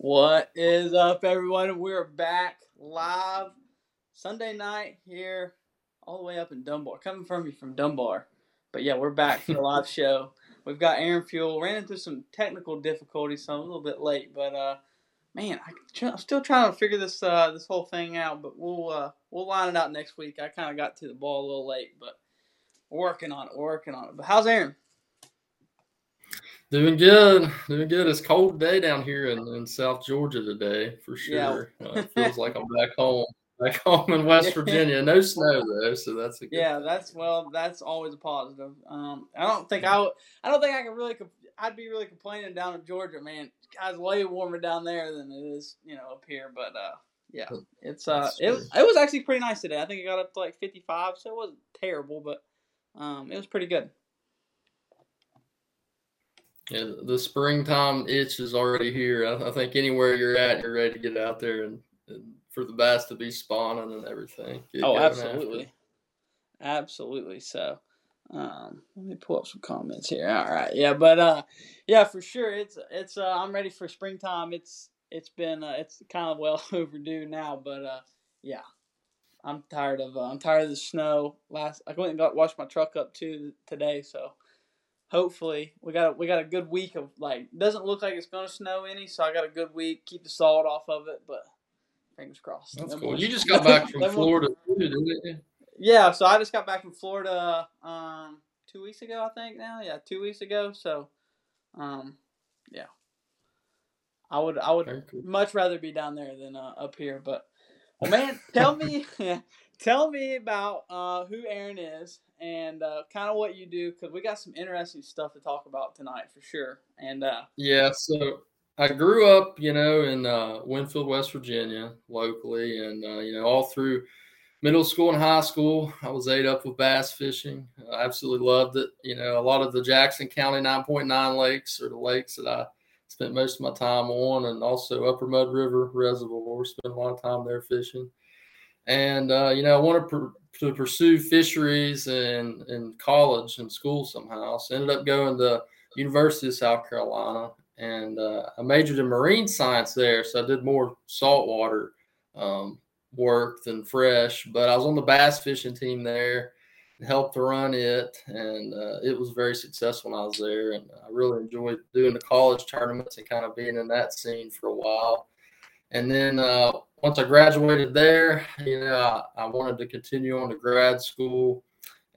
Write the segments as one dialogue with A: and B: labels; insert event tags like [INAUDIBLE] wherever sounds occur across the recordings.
A: What is up, everyone? We're back live Sunday night here, all the way up in Dunbar, coming from you from Dunbar. But yeah, we're back for the live [LAUGHS] show. We've got Aaron Fewell. Ran into some technical difficulties, so I'm a little bit late. But uh, man, I, am still trying to figure this uh, this whole thing out. But we'll uh, we'll line it out next week. I kind of got to the ball a little late, but working on it. Working on it. But how's Aaron?
B: Doing good, doing good. It's cold day down here in, in South Georgia today, for sure. Yeah. uh, it [LAUGHS] feels like I'm back home, back home in West Virginia. No snow though, so that's a
A: good yeah. That's well, that's always a positive. Um, I don't think I, would, I don't think I could really, I'd be really complaining down in Georgia, man. Guys, way warmer down there than it is, you know, up here. But uh, yeah, it's uh, it it was actually pretty nice today. I think it got up to like 55, so it wasn't terrible, but um, it was pretty good.
B: Yeah, the springtime itch is already here. I, I, think anywhere you're at, you're ready to get out there and, and for the bass to be spawning and everything.
A: oh, absolutely, absolutely. So, um, let me pull up some comments here. All right, yeah, but uh, yeah, for sure, it's it's uh, I'm ready for springtime. It's it's been uh, it's kind of [LAUGHS] well overdue now, but uh, yeah, I'm tired of uh, I'm tired of the snow. Last I went and got washed my truck up too today, so hopefully we got a, we got a good week of like doesn't look like it's gonna snow any, so I got a good week. Keep the salt off of it, but fingers crossed.
B: That's cool. You just got back [LAUGHS] from Florida?
A: Yeah, so I just got back from Florida um, two weeks ago, I think. Now, yeah, two weeks ago. So, um, yeah, I would I would cool. much rather be down there than uh, up here. But, well, man, tell me, [LAUGHS] tell me about uh, who Aaron is and uh, kind of what you do because we got some interesting stuff to talk about tonight for sure. And uh,
B: yeah, so I grew up, you know, in uh, Winfield, West Virginia, locally, and uh, you know, all through middle school and high school, I was ate up with bass fishing. I absolutely loved it. You know, a lot of the Jackson County 9.9 lakes are the lakes that I spent most of my time on, and also Upper Mud River Reservoir. Spent a lot of time there fishing. And uh, you know, I want to, to pursue fisheries in in college and school somehow. So ended up going to University of South Carolina, and uh, I majored in marine science there. So I did more saltwater um, work than fresh. But I was on the bass fishing team there, helped to run it, and uh, it was very successful when I was there. And I really enjoyed doing the college tournaments and kind of being in that scene for a while. And then uh, once I graduated there, you know, I, I, wanted to continue on to grad school,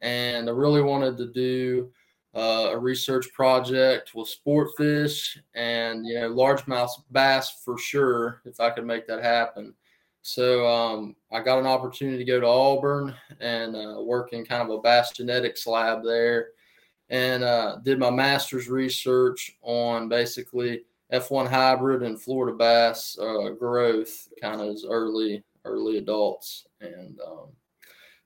B: and I really wanted to do uh, a research project with sport fish and you know largemouth bass for sure if I could make that happen. So um, I got an opportunity to go to Auburn and uh, work in kind of a bass genetics lab there, and uh, did my master's research on basically F1 hybrid and Florida bass uh, growth kind of as early early adults, and um,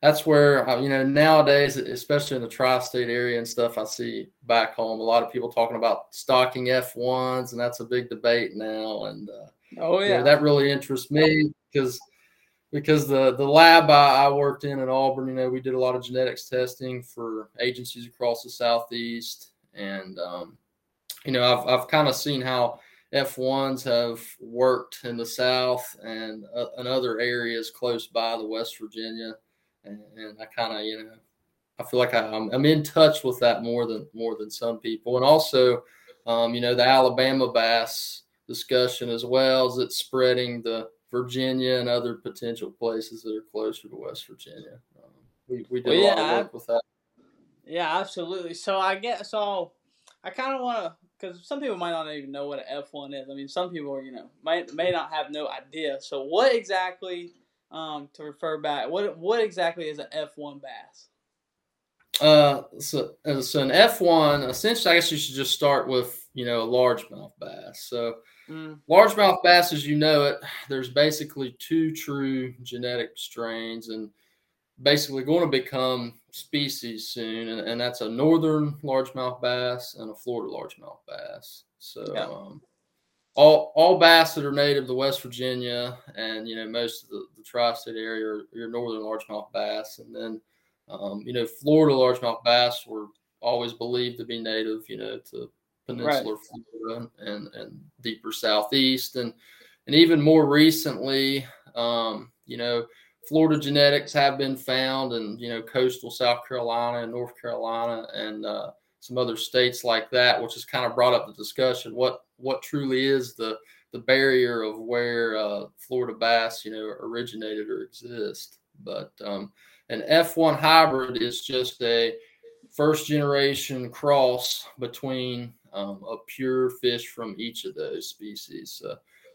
B: that's where you know nowadays, especially in the tri-state area and stuff, I see back home a lot of people talking about stocking F1s, and that's a big debate now. And uh,
A: oh yeah,
B: you know, that really interests me because because the the lab I, I, worked in at Auburn, you know, we did a lot of genetics testing for agencies across the southeast, and um, you know, I've I've kind of seen how F1s have worked in the South and uh, in other areas close by the West Virginia, and, and I kind of you know I feel like I, am I'm in touch with that more than more than some people, and also um, you know the Alabama bass discussion as well as it's spreading the Virginia and other potential places that are closer to West Virginia. Um, we we did well, a lot of work with that.
A: Yeah, absolutely. So I guess so. I kind of want to because some people might not even know what an F one is. I mean, some people you know might may not have no idea. So what exactly, um, to refer back, what what exactly is an F one bass?
B: Uh, so uh, so an F one essentially, I guess you should just start with you know a largemouth bass. So mm. largemouth bass, as you know it, there's basically two true genetic strains, and basically going to become species soon, and, and that's a northern largemouth bass and a Florida largemouth bass. So yeah. um, all all bass that are native to West Virginia and you know most of the, the tri-state area are your northern largemouth bass, and then um, you know Florida largemouth bass were always believed to be native, you know, to peninsular right. Florida and, and deeper southeast. And, and even more recently, um, you know, Florida genetics have been found in, you know, coastal South Carolina and North Carolina and uh, some other states like that, which has kind of brought up the discussion what what truly is the the barrier of where uh, Florida bass, you know, originated or exist. But um, an F1 hybrid is just a first generation cross between um, a pure fish from each of those species.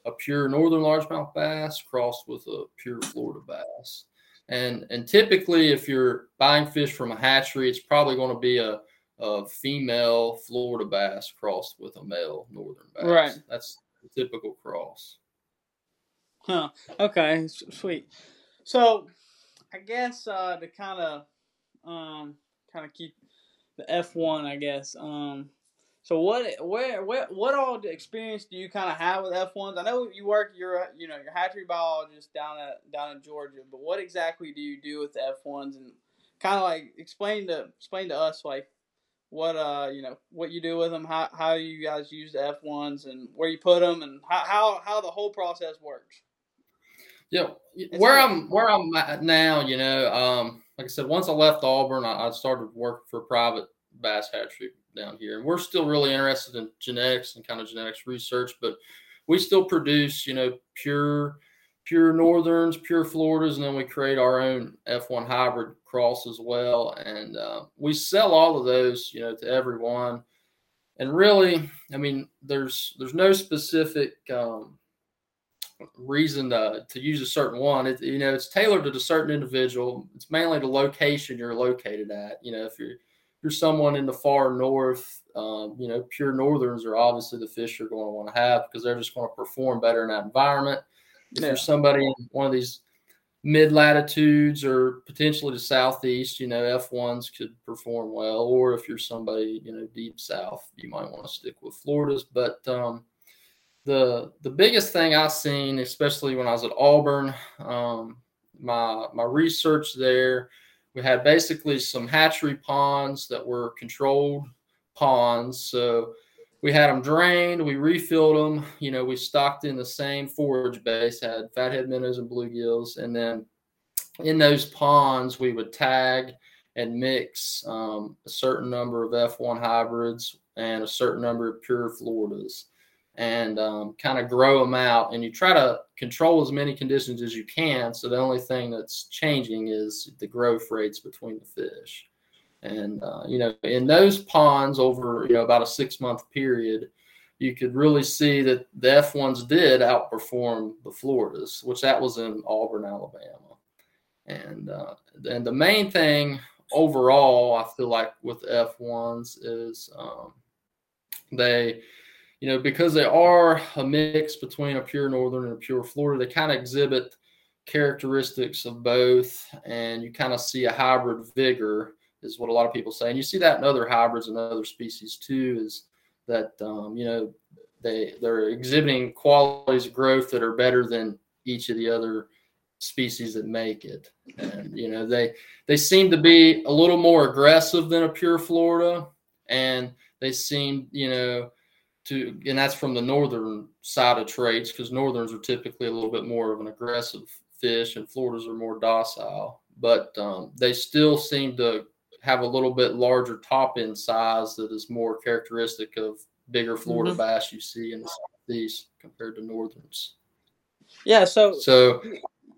B: A pure northern largemouth bass crossed with a pure Florida bass. And and typically, if you're buying fish from a hatchery, it's probably going to be a, a female Florida bass crossed with a male northern bass.
A: Right.
B: That's the typical cross.
A: Huh. Okay. Sweet. So, I guess uh, to kind of um, kind of keep the F one, I guess. Um, so what, where, where, what all experience do you kind of have with F ones? I know you work, you're, you know, you're hatchery biologist down at down in Georgia, but what exactly do you do with the F ones and kind of like explain to explain to us like what uh you know what you do with them, how how you guys use the F ones and where you put them and how how, how the whole process works.
B: Yeah, where I'm where I'm at now, you know, um, like I said, once I left Auburn, I, I started working for a private bass hatchery down here, and we're still really interested in genetics and kind of genetics research, but we still produce, you know, pure pure northerns, pure Floridas, and then we create our own F1 hybrid cross as well, and uh, we sell all of those, you know, to everyone. And really, I mean, there's there's no specific um, reason to, to use a certain one. It, you know, it's tailored to a certain individual. It's mainly the location you're located at. You know, if you're you're someone in the far north, um, you know, pure northerns are obviously the fish you're going to want to have because they're just going to perform better in that environment. If yeah. you're somebody in one of these mid latitudes or potentially the southeast, you know, F1s could perform well. Or if you're somebody, you know, deep south, you might want to stick with Floridas. But um, the the biggest thing I've seen, especially when I was at Auburn, um, my my research there, we had basically some hatchery ponds that were controlled ponds. So we had them drained, we refilled them. You know, we stocked in the same forage base, had fathead minnows and bluegills, and then in those ponds we would tag and mix um, a certain number of F1 hybrids and a certain number of pure Floridas and um, kind of grow them out. And you try to control as many conditions as you can. So the only thing that's changing is the growth rates between the fish. And uh, you know, in those ponds over you know about a six month period, you could really see that the F ones did outperform the Floridas, which that was in Auburn, Alabama. And uh, the main thing overall, I feel like with F ones is um, they you know, because they are a mix between a pure northern and a pure Florida, they kind of exhibit characteristics of both, and you kind of see a hybrid vigor, is what a lot of people say. And you see that in other hybrids and other species too, is that um, you know they they're exhibiting qualities of growth that are better than each of the other species that make it. And you know they they seem to be a little more aggressive than a pure Florida, and they seem you know to, and that's from the northern side of traits because northerns are typically a little bit more of an aggressive fish and Floridas are more docile. But um, they still seem to have a little bit larger top end size that is more characteristic of bigger Florida mm-hmm. bass you see in the southeast compared to northerns.
A: Yeah, so
B: so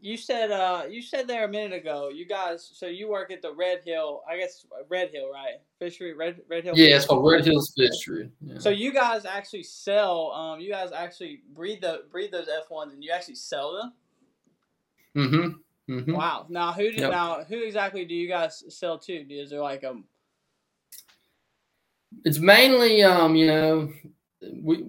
A: you said uh you said there a minute ago you guys so you work at the red hill i guess red hill right fishery red red hill
B: yeah it's called red hills fishery yeah.
A: so you guys actually sell um you guys actually breed the breed those f1s and you actually sell them
B: mm-hmm, mm-hmm.
A: wow now who do, yep. now who exactly do you guys sell to is there like a
B: it's mainly um you know we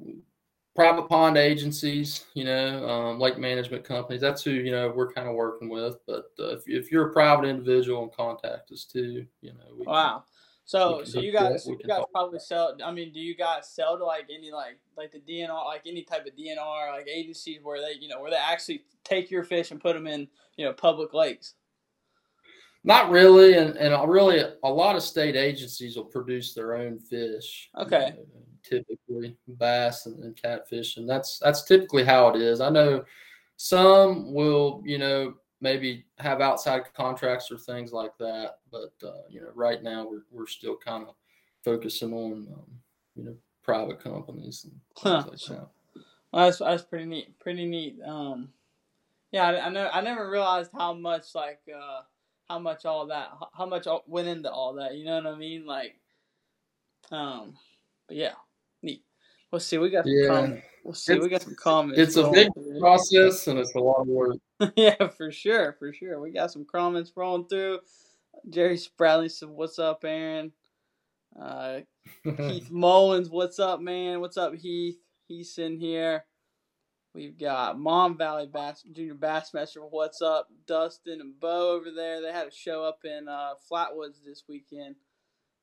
B: private pond agencies, you know, um, lake management companies. That's who you know we're kind of working with. But uh, if, if you're a private individual and contact us too, you know.
A: wow. Can, so so you guys you guys probably sell. I mean, do you guys sell to like any like like the DNR like any type of DNR like agencies where they you know where they actually take your fish and put them in you know public lakes?
B: Not really, and and really a lot of state agencies will produce their own fish.
A: Okay.
B: you know, typically bass and, and catfish, and that's that's typically how it is. I know some will, you know, maybe have outside contracts or things like that, but uh, you know, right now we're we're still kind of focusing on um, you know private companies and
A: Huh.
B: things like that.
A: Well, that's that's pretty neat. Pretty neat. Um, yeah, I, I know. I never realized how much like uh, how much all that, how much went into all that. You know what I mean? Like, um, but yeah. We'll see. We got some
B: Yeah.
A: comments. We'll see. We got some comments.
B: It's a big process and it's a lot of work. [LAUGHS]
A: yeah, for sure, for sure. We got some comments rolling through. Jerry Spradley said, "What's up, Aaron?" Uh, Heath [LAUGHS] Mullins, what's up, man? What's up, Heath? He's in here. We've got Mon Valley Bass Junior Bassmaster. What's up, Dustin and Bo over there? They had a show up in uh, Flatwoods this weekend.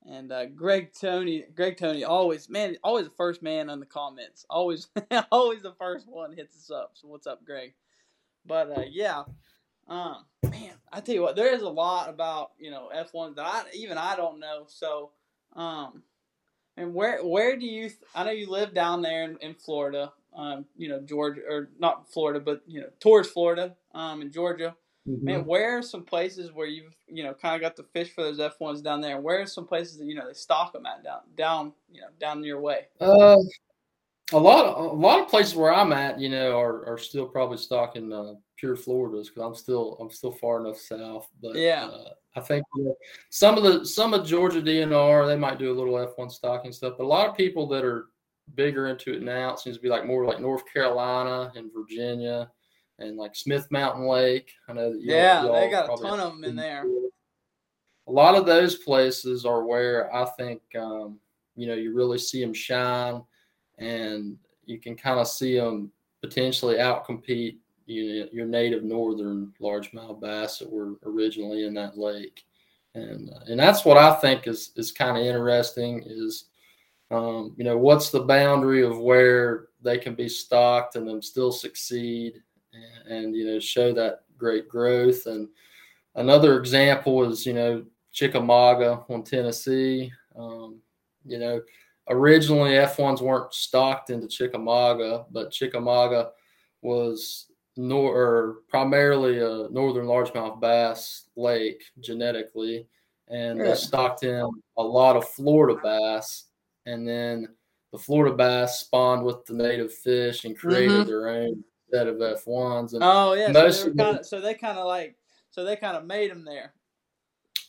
A: And uh, Greg Tony, Greg Tony, always man, always the first man on the comments. Always, [LAUGHS] always the first one hits us up. So what's up, Greg? But uh, yeah, um, man, I tell you what, there is a lot about you know F one that I even I don't know. So, um, and where where do you? th- I know you live down there in, in Florida. Um, you know Georgia or not Florida, but you know towards Florida. Um, in Georgia.
B: Mhm.
A: Man, where are some places where you've you know kind of got the fish for those F ones down there? Where are some places that you know they stock them at down down you know down your way?
B: Uh, a lot of a lot of places where I'm at, you know, are, are still probably stocking uh, pure Floridas because I'm still I'm still far enough south. But
A: Yeah.
B: uh, I think you know, some of the some of Georgia DNR they might do a little F1 stocking stuff, but a lot of people that are bigger into it now it seems to be like more like North Carolina and Virginia and like Smith Mountain Lake. I know that
A: Yeah, they got a ton of them in there.
B: a lot of those places are where I think um, you know you really see them shine, and you can kind of see them potentially outcompete you know, your native northern largemouth bass that were originally in that lake, and uh, and that's what I think is is kind of interesting is. Um, you know what's the boundary of where they can be stocked and them still succeed and, and you know show that great growth and another example is you know Chickamauga on Tennessee. Um, you know, originally F1s weren't stocked into Chickamauga, but Chickamauga was nor or primarily a northern largemouth bass lake genetically, and
A: Yeah.
B: they stocked in a lot of Florida bass, and then the Florida bass spawned with the native fish and created
A: Mhm.
B: their own set of F1s, and
A: Oh yeah,
B: Most
A: so they
B: of
A: were
B: them-
A: kind of so they kind of like so they kind of made them there.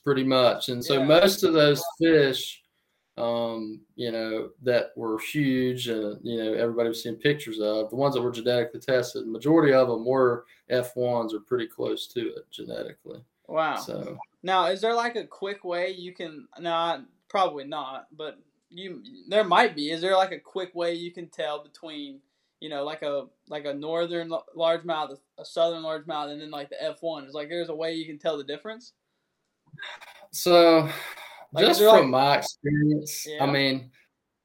B: pretty much. And so
A: Yeah.
B: most of those fish, um, you know, that were huge, and you know, everybody was seeing pictures of the ones that were genetically tested. Majority of them were F ones or pretty close to it genetically.
A: Wow.
B: So
A: Now, is there like a quick way you can? No, probably not. But you, there might be. Is there like a quick way you can tell between, you know, like a like a northern largemouth, a southern largemouth, and then like the F one? It's like there's a way you can tell the difference?
B: So,
A: Like,
B: just from
A: like-
B: my experience,
A: Yeah.
B: I mean,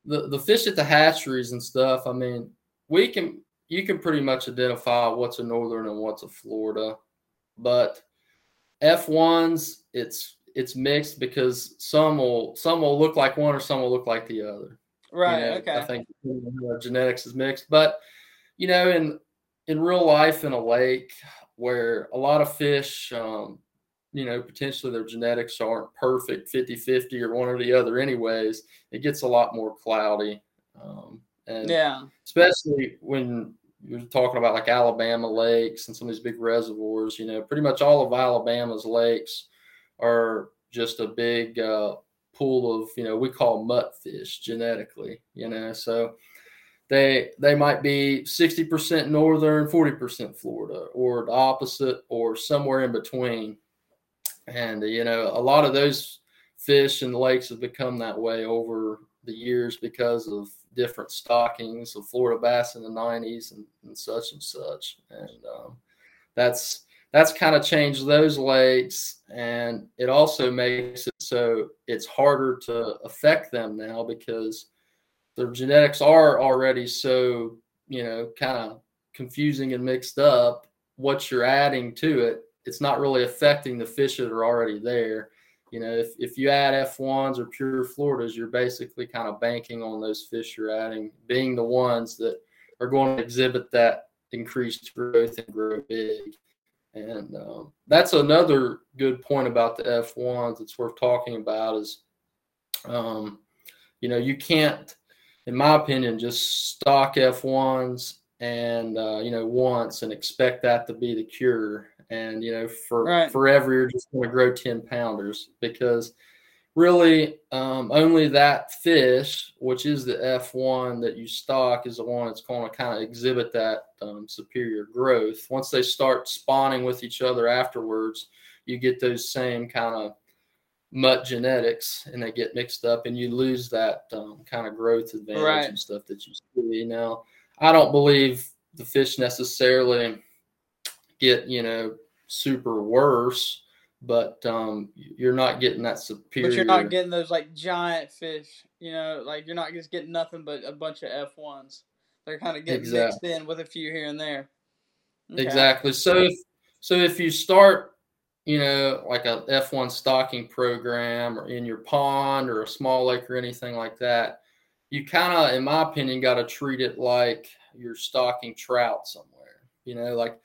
B: the the fish at the hatcheries and stuff. I mean, we can you can pretty much identify what's a northern and what's a Florida, but F ones it's it's mixed because some will some will look like one or some will look like the other. You
A: Right.
B: know,
A: okay.
B: I think depending on how our genetics is mixed, but you know, in in real life in a lake where a lot of fish, um, you know, potentially their genetics aren't perfect 50-50 or one or the other anyways, it gets a lot more cloudy. Um, and
A: yeah.
B: especially when you're talking about like Alabama lakes and some of these big reservoirs, you know, pretty much all of Alabama's lakes are just a big uh, pool of, you know, we call mutt fish genetically, you know, so they they might be 60% northern, 40% Florida, or the opposite, or somewhere in between. And you know, a lot of those fish and lakes have become that way over the years because of different stockings of Florida bass in the 90s and, and such and such. And um, that's that's kind of changed those lakes, and it also makes it so it's harder to affect them now because their genetics are already so you know kind of confusing and mixed up. What you're adding to it it's not really affecting the fish that are already there. You know, if, if you add F1s or pure Floridas, you're basically kind of banking on those fish you're adding being the ones that are going to exhibit that increased growth and grow big. And um, that's another good point about the F1s that's worth talking about is, um, you know, you can't, in my opinion, just stock F1s and, uh, you know, once and expect that to be the cure. And, you know, for right. forever, you're just going to grow 10 pounders because – really um, only that fish, which is the F1 that you stock, is the one that's going to kind of exhibit that um, superior growth. Once they start spawning with each other afterwards, you get those same kind of mutt genetics and they get mixed up and you lose that um, kind of growth advantage right. and stuff that you see. Now, I don't believe the fish necessarily get, you know, super worse but um, you're not getting that superior.
A: But you're not getting those like giant fish. You know, like you're not just getting nothing but a bunch of F ones. They're kind of getting exactly. mixed in with a few here and there.
B: Okay. Exactly. So if so if you start, you know, like a F one stocking program or in your pond or a small lake or anything like that, you kind of, in my opinion, got to treat it like you're stocking trout somewhere. You know, like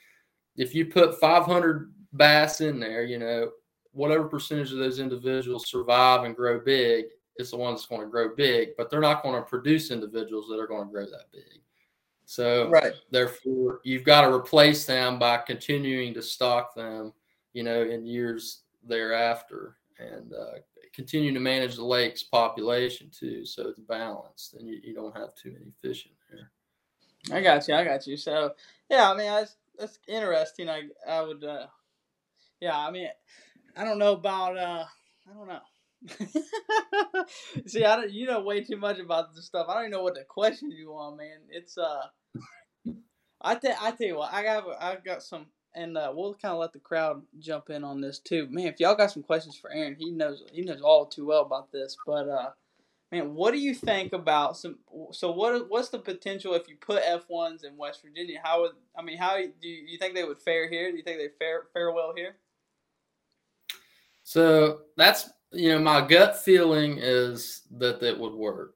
B: if you put 500 bass in there, you know, whatever percentage of those individuals survive and grow big is the one that's going to grow big, but they're not going to produce individuals that are going to grow that big. So, right. therefore, you've got to replace them by continuing to stock them, you know, in years thereafter and uh, continue to manage the lake's population too. So it's balanced and you, you don't have too many fish in there.
A: I got you. I got you. So, yeah, I mean, that's, that's interesting. I, I would, uh, yeah, I mean, I don't know about. uh I don't know. [LAUGHS] See, I don't. You know way too much about this stuff. I don't even know what the question you want, man. It's uh. I tell I tell you what, I got I got some, and uh, we'll kind of let the crowd jump in on this too. Man, if y'all got some questions for Aaron, he knows he knows all too well about this. But uh, man, what do you think about some? So what what's the potential if you put F ones in West Virginia? How would I mean? How do you, you think they would fare here? Do you think they fare fare well here?
B: So that's you know my gut feeling is that it would work,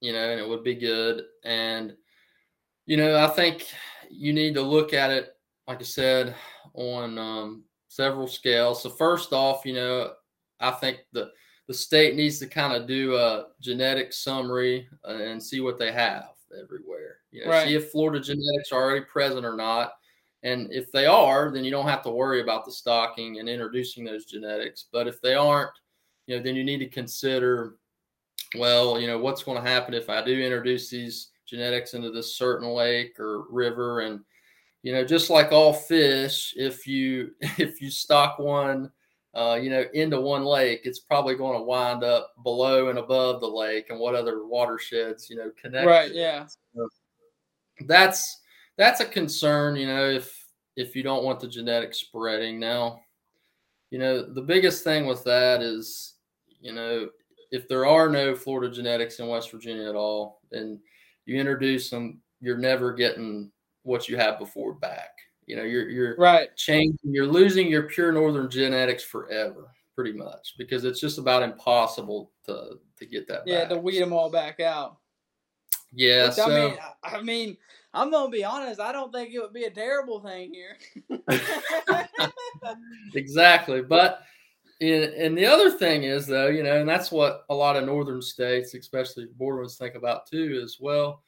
B: you know, and it would be good. And you know, I think you need to look at it, like I said, on um, several scales. So first off, you know, I think the the state needs to kind of do a genetic summary and see what they have everywhere. You know, right. see if Florida genetics are already present or not. And if they are, then you don't have to worry about the stocking and introducing those genetics. But if they aren't, you know, then you need to consider, well, you know, what's going to happen if I do introduce these genetics into this certain lake or river? And you know just like all fish if you [LAUGHS] if you stock one uh, you know into one lake it's probably going to wind up below and above the lake and what other watersheds you know connect
A: right yeah.
B: So that's that's a concern, you know, if if you don't want the genetic spreading. Now, you know, the biggest thing with that is, you know, if there are no Florida genetics in West Virginia at all, and you introduce them, you're never getting what you had before back. You know, you're you're
A: right
B: changing, you're losing your pure northern genetics forever, pretty much, because it's just about impossible to to get that.
A: Yeah,
B: back.
A: to weed them all back out.
B: Yeah, so,
A: I mean, I mean, I'm gonna be honest. I don't think it would be a terrible thing here. [LAUGHS]
B: exactly, but and the other thing is though, you know, and that's what a lot of northern states, especially border ones, think about too. Is well,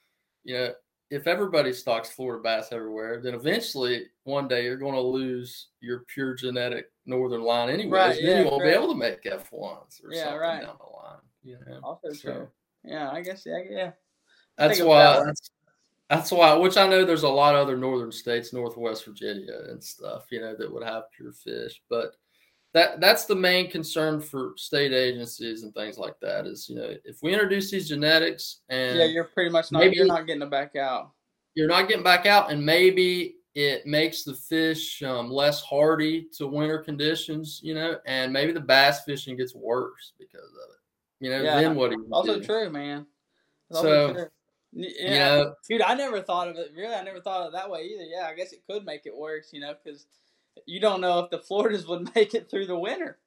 B: you know, if everybody stocks Florida bass everywhere, then eventually one day you're going to lose your pure genetic northern line anyways. Right, yeah, then you won't be able to make F ones or yeah, something right. down the line. You know,
A: also so, true. Yeah, I guess yeah, yeah.
B: That's why. That's, that's why, which I know there's a lot of other northern states, Northwest Virginia and stuff, you know, that would have pure fish. But that that's the main concern for state agencies and things like that is, you know, if we introduce these genetics and
A: yeah, you're pretty much not maybe, you're not getting it back out.
B: You're not getting back out, and maybe it makes the fish um, less hardy to winter conditions, you know, and maybe the bass fishing gets worse because of it. You know, yeah, then what do you
A: also
B: do?
A: true, man.
B: so.
A: Yeah, you know? dude, I never thought of it. Really, I never thought of it that way either. Yeah, I guess it could make it worse, you know, because you don't know if the Floridas would [LAUGHS] make it through the winter.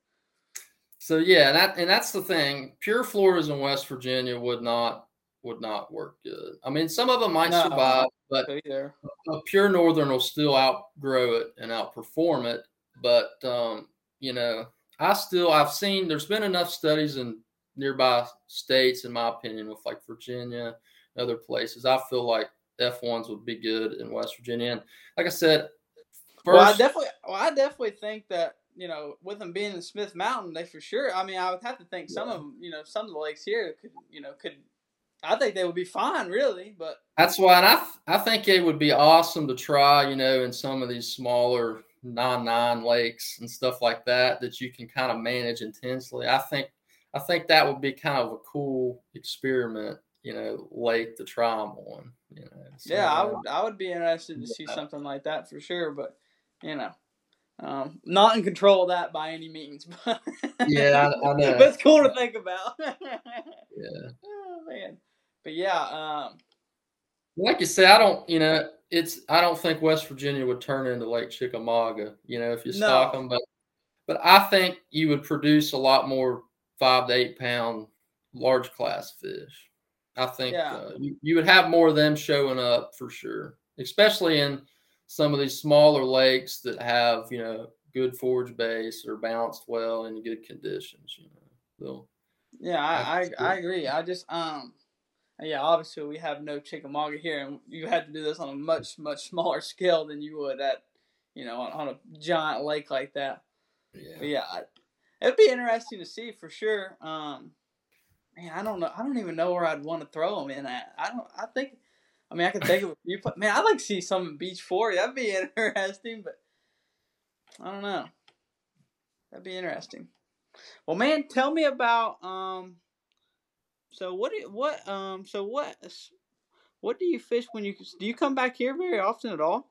B: So yeah, and that and that's the thing. Pure Floridas in West Virginia would not would not work good. I mean, some of them might
A: No.
B: survive, but
A: Either.
B: a pure Northern will still outgrow it and outperform it. But um, you know, I still I've seen there's been enough studies in nearby states, in my opinion, with like Virginia, other places. I feel like F ones would be good in West Virginia. And like I said, first,
A: Well, I definitely, well, I definitely think that you know, with them being in Smith Mountain, they for sure. I mean, I would have to think some
B: Yeah.
A: of them, you know, some of the lakes here could, you know, could. I think they would be fine, really, but
B: That's why, and I I think it would be awesome to try, you know, in some of these smaller non nine lakes and stuff like that that you can kind of manage intensely. I think I think that would be kind of a cool experiment, you know, lake to try them on. You know, so,
A: yeah, I
B: uh,
A: would, I would be interested to see
B: Yeah.
A: something like that for sure. But you know, um, not in control of that by any means. [LAUGHS] But
B: Yeah, I- I know. [LAUGHS]
A: but it's cool to think about. [LAUGHS]
B: yeah.
A: oh man, but yeah, um,
B: Like you say, I don't, you know, it's I don't think West Virginia would turn into Lake Chickamauga, you know, if you stock
A: No.
B: them, but but I think you would produce a lot more five to eight pound large class fish. I think
A: Yeah.
B: uh, you, you would have more of them showing up for sure, especially in some of these smaller lakes that have you know good forage base or balanced well in good conditions. You know, they'll
A: Yeah, I, I, I agree. I just um yeah, obviously we have no Chickamauga here and you had to do this on a much, much smaller [LAUGHS] scale than you would at you know, on, on a giant lake like that.
B: yeah.
A: But yeah, I, it'd be interesting to see for sure. Um man, I don't know I don't even know where I'd want to throw them in at. I don't I think I mean I could think of a few man, I'd like to see some Beech Fork. That'd be [LAUGHS] interesting, but I don't know. That'd be interesting. Well, man, tell me about um. So what? What um? So what? What do you fish when you do you come back here very often at all?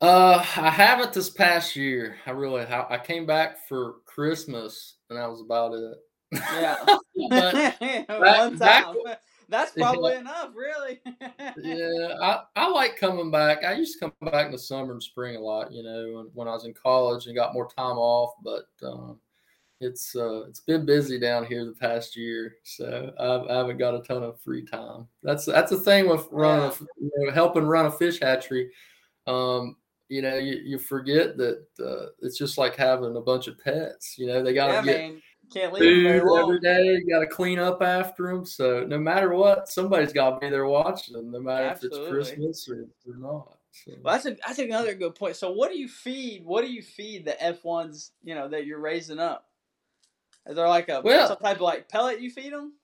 B: Uh, I haven't this past year. I really, I came back for Christmas, and that was about it.
A: Yeah. [LAUGHS]
B: but [LAUGHS]
A: One
B: back- [LAUGHS]
A: That's probably enough, really.
B: yeah, I, I like coming back. I used to come back in the summer and spring a lot, you know, when, when I was in college and got more time off. But um, it's uh, it's been busy down here the past year, so I've, I haven't got a ton of free time. That's that's the thing with running, a, you know, helping run a fish hatchery. Um, you know, you, you forget that uh, it's just like having a bunch of pets. You know, they got to
A: yeah,
B: get
A: man. Can't leave
B: food every
A: long.
B: You got to clean up after them. So no matter what, somebody's got to be there watching them, no matter if it's Christmas or, or not. So,
A: Well, that's a that's another good point. So, what do you feed? What do you feed the F ones? You know that you're raising up. Is there like a
B: Well-
A: some type of like pellet you feed them?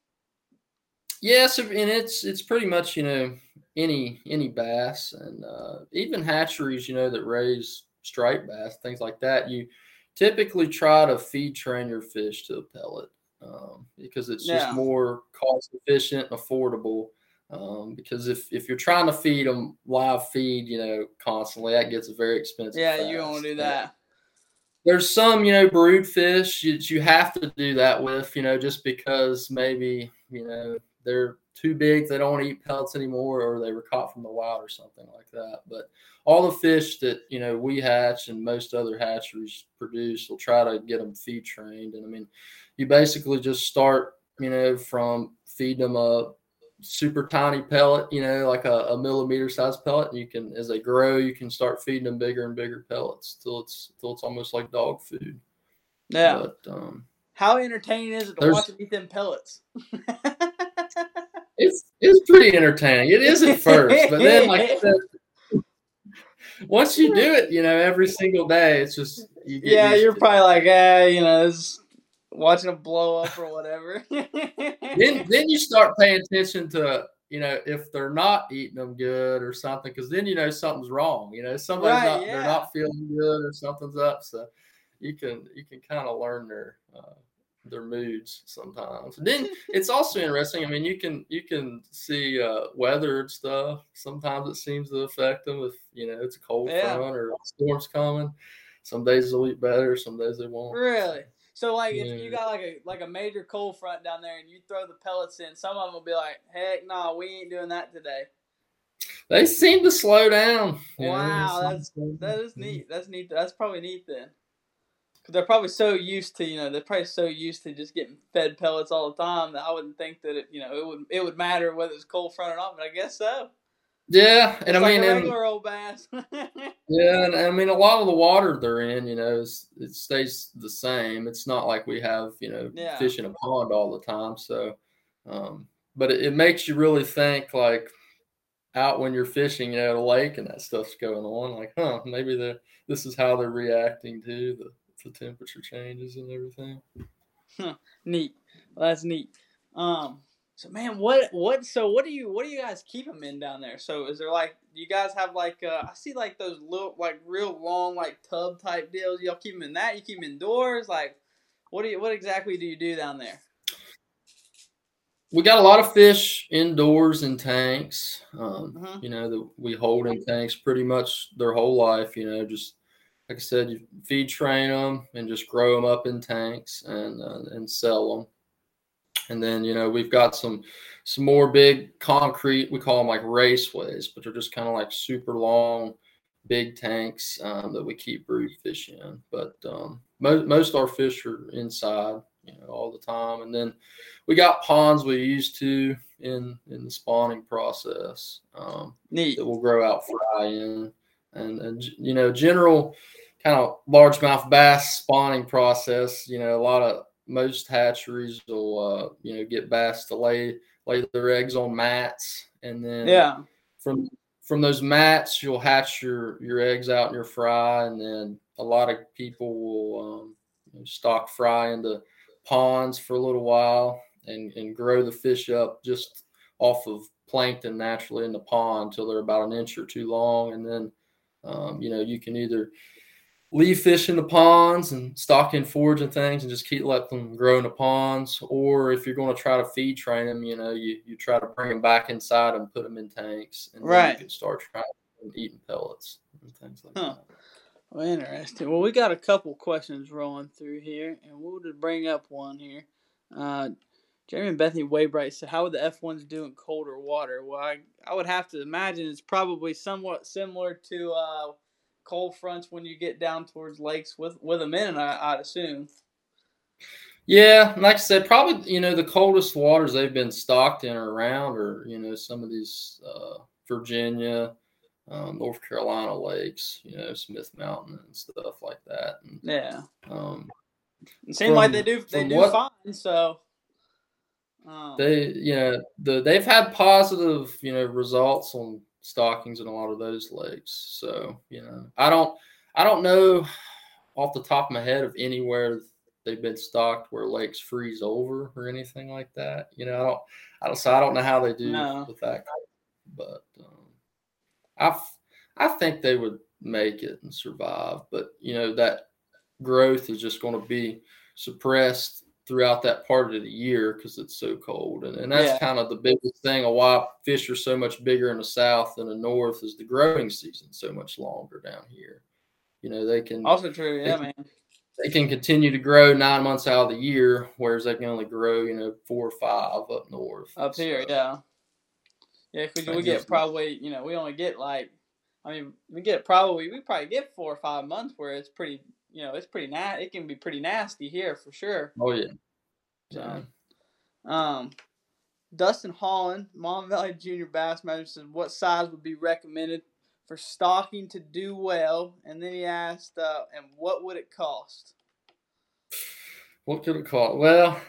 B: yes, and it's it's pretty much you know any any bass and uh, even hatcheries you know that raise striped bass things like that. You typically try to feed train your fish to a pellet um, because it's just more cost efficient and affordable. Um, because if, if you're trying to feed them live feed, you know, constantly, that gets very expensive.
A: Yeah, you don't
B: fast.
A: do that.
B: there's some you know brood fish that you have to do that with you know just because maybe you know they're too big they don't want to eat pellets anymore or they were caught from the wild or something like that but all the fish that you know we hatch and most other hatcheries produce will try to get them feed trained and i mean you basically just start you know from feed them a super tiny pellet, you know, like a, a millimeter size pellet. And you can, as they grow, you can start feeding them bigger and bigger pellets till it's till it's almost like dog food.
A: Yeah.
B: But um,
A: How entertaining is it to watch them eat them pellets? [LAUGHS]
B: it's it's pretty entertaining. It is at first, but then like said, [LAUGHS] once you do it, you know, every single day, it's just you get
A: yeah, you're
B: to it.
A: probably like, ah, you know, this, watching them blow up or whatever.
B: then [LAUGHS] then you start paying attention to you know if they're not eating them good or something because then you know something's wrong you know somebody's
A: Right,
B: not
A: yeah.
B: they're not feeling good or something's up so you can you can kind of learn their uh, their moods sometimes And then [LAUGHS] it's also interesting i mean you can you can see uh, weather and stuff sometimes it seems to affect them if you know it's a cold
A: Yeah.
B: front or storm's coming some days they'll eat better some days they won't
A: Really? So like if you got like a like a major cold front down there and you throw the pellets in, some of them will be like, "Heck, no, we ain't doing that today."
B: They seem to slow down.
A: Wow, that's that is neat. That's neat. That's probably neat then. Cause they're probably so used to, you know, they're probably so used to just getting fed pellets all the time that I wouldn't think that it, you know, it would it would matter whether it's cold front or not. But I guess so.
B: Yeah, and
A: it's
B: I mean,
A: regular and, old bass. [LAUGHS]
B: yeah, and I mean, a lot of the water they're in, you know, it stays the same. It's not like we have, you know, yeah. fish in a pond all the time. So, um, but it, it, makes you really think, like, out when you're fishing, you know, at a lake and that stuff's going on. Like, huh, maybe the this is how they're reacting to the the temperature changes and everything.
A: Huh, neat. Well, that's neat. Um, so man, what what so what do you what do you guys keep them in down there? So is there like you guys have like uh, I see like those little like real long like tub type deals. Y'all keep them in that? You keep them indoors? Like what do you what exactly do you do down there?
B: We got a lot of fish indoors in tanks. Um, uh-huh. You know that we hold in tanks pretty much their whole life. You know, just like I said, you feed train them and just grow them up in tanks and uh, and sell them. And then, you know, we've got some some more big concrete, we call them like raceways, but they're just kind of like super long, big tanks um, that we keep brood fish in. But um, most, most our fish are inside, you know, all the time. And then we got ponds we use to in in the spawning process um,
A: Neat.
B: that will grow out fry in. And, and you know, general kind of largemouth bass spawning process, you know, a lot of most hatcheries will uh, you know get bass to lay lay their eggs on mats, and then
A: yeah,
B: from from those mats you'll hatch your your eggs out in your fry, and then a lot of people will um, you know, stock fry into ponds for a little while and and grow the fish up just off of plankton naturally in the pond until they're about an inch or two long, and then um, you know you can either leave fish in the ponds and stock in forage and things and just keep let them grow in the ponds or if you're going to try to feed train them you know you, you try to bring them back inside and put them in tanks and
A: right.
B: you can start trying eating pellets and things like huh. that
A: well interesting well we got a couple questions rolling through here and we'll just bring up one here uh, Jeremy and Bethany Waybright said, "How would the F1s do in colder water?" Well, I, I would have to imagine it's probably somewhat similar to uh, cold fronts when you get down towards lakes with with them in, I, would assume.
B: Yeah, like I said, probably you know the coldest waters they've been stocked in or around, or you know some of these uh, Virginia, um, North Carolina lakes, you know Smith Mountain and stuff like that. And,
A: yeah.
B: Um,
A: it seems like they do they do what, fine. So.
B: Um, they you know the they've had positive you know results on stockings in a lot of those lakes. So, you know, I don't I don't know off the top of my head of anywhere they've been stocked where lakes freeze over or anything like that. You know, I don't I don't so I don't know how they do no. with that, but um, I I think they would make it and survive. But you know that growth is just going to be suppressed throughout that part of the year because it's so cold. And, and that's yeah. kind of the biggest thing of why fish are so much bigger in the south than the north is the growing season so much longer down here. You know, they can
A: also true, yeah,
B: they,
A: man.
B: They can continue to grow nine months out of the year, whereas they can only grow, you know, four or five up north.
A: Up here, so, yeah. Yeah, because we get probably, you know, we only get like, I mean, we get probably, we probably get four or five months where it's pretty you know, it's pretty nasty. It can be pretty nasty here for sure.
B: Oh yeah.
A: So, um, Dustin Holland, Mon Valley Junior Bassmaster says, "What size would be recommended for stocking to do well?" And then he asked, uh, "And what would it cost?"
B: What could it cost? Well,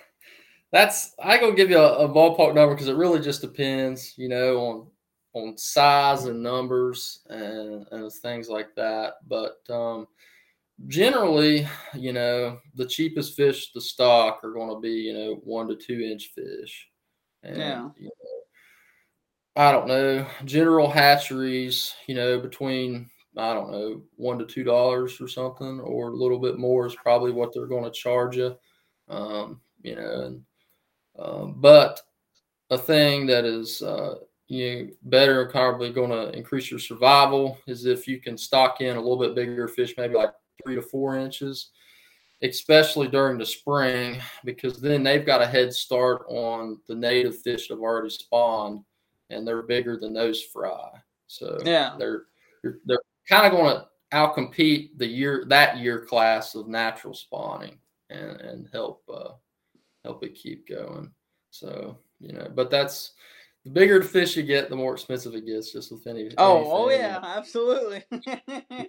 B: that's I gonna give you a, a ballpark number because it really just depends, you know, on on size and numbers and, and things like that. But um, generally, you know, the cheapest fish the stock are going to be, you know, one to two inch fish.
A: And, yeah.
B: You know, I don't know, general hatcheries, you know, between, I don't know, one to two dollars or something, or a little bit more is probably what they're going to charge you. Um, you know, and, um, but a thing that is, uh, you know, better probably going to increase your survival is if you can stock in a little bit bigger fish, maybe like three to four inches, especially during the spring, because then they've got a head start on the native fish that have already spawned. and they're bigger than those fry. So
A: Yeah.
B: they're they're, kind of going to outcompete the year that year class of natural spawning and and help uh, help it keep going. So you know, but that's the bigger the fish you get, the more expensive it gets. Just with any.
A: Oh, oh yeah, absolutely. [LAUGHS]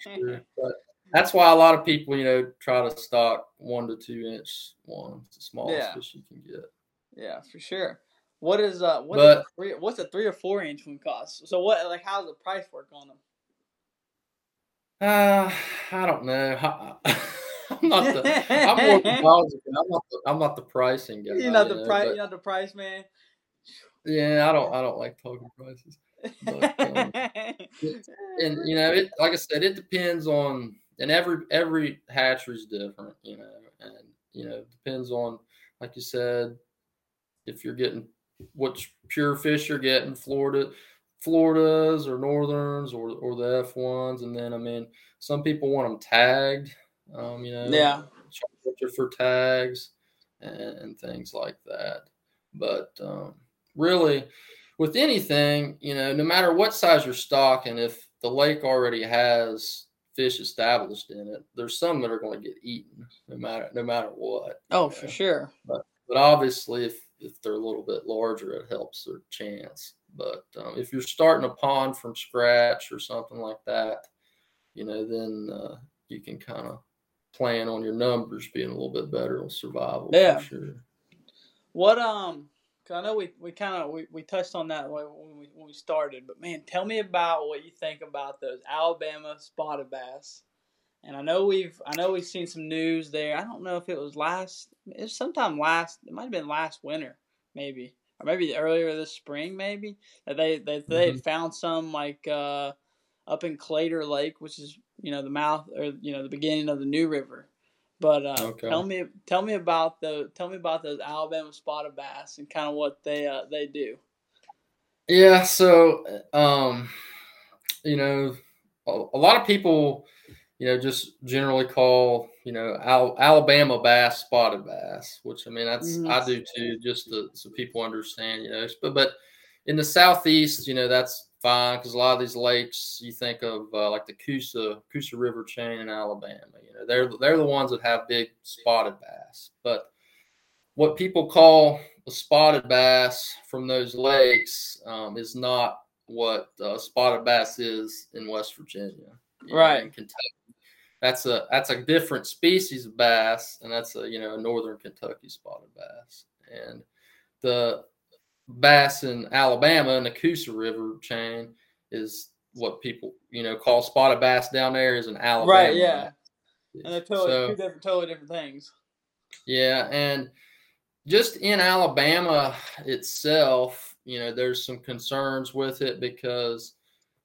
B: Sure. But that's why a lot of people, you know, try to stock one to two inch ones, the smallest
A: Yeah.
B: fish you can get.
A: yeah, for sure. What is uh what's
B: But-
A: a three what's a three or four inch one cost? So what like how's the price work on them?
B: Uh, I don't know. I- [LAUGHS] I'm not the. I'm more. [LAUGHS] I'm not the. I'm not the pricing guy.
A: You're not
B: you
A: the
B: know,
A: price. You're not the price man.
B: Yeah, I don't. I don't like talking prices. But, um, [LAUGHS] and you know, it like I said, it depends on, and every every hatchery is different. You know, and you know, it depends on, like you said, if you're getting which pure fish you're getting, Florida, Floridas or Northerns or or the F ones, and then I mean, some people want them tagged. Um, you know,
A: Yeah.
B: for tags and, and things like that. But um, really, with anything, you know, no matter what size you're stocking, if the lake already has fish established in it, there's some that are going to get eaten, no matter no matter what.
A: oh,
B: you
A: for
B: know.
A: sure.
B: But obviously, if if they're a little bit larger, it helps their chance. But um, if you're starting a pond from scratch or something like that, you know, then uh, you can kind of plan on your numbers being a little bit better on survival.
A: Yeah.
B: sure.
A: What um? I know we, we kind of we, we touched on that when when we when we started, but man, tell me about what you think about those Alabama spotted bass. And I know we've I know we've seen some news there. I don't know if it was last it was sometime last it might have been last winter maybe or maybe earlier this spring maybe that they that they had found some like uh up in Claytor Lake, which is you know the mouth or you know the beginning of the New River. But uh,
B: Okay.
A: tell me tell me about the tell me about those Alabama spotted bass and kind of what they uh, they do.
B: Yeah, so um, you know, a, a lot of people, you know, just generally call you know Al- Alabama bass spotted bass, which I mean that's
A: Mhm.
B: I do too, just to, so people understand, you know. But but in the southeast, you know, that's fine because a lot of these lakes you think of uh, like the Coosa Coosa River chain in Alabama, you know, they're they're the ones that have big spotted bass, but what people call a spotted bass from those lakes um, is not what uh, spotted bass is in West Virginia, you know,
A: Right.
B: in Kentucky. That's a that's a different species of bass, and that's a you know a northern Kentucky spotted bass. And the bass in Alabama in the Coosa River chain is what people you know call spotted bass down there is an Alabama.
A: Right, yeah.
B: bass.
A: And they're totally
B: So-
A: two different totally different things.
B: yeah, and just in Alabama itself, you know, there's some concerns with it because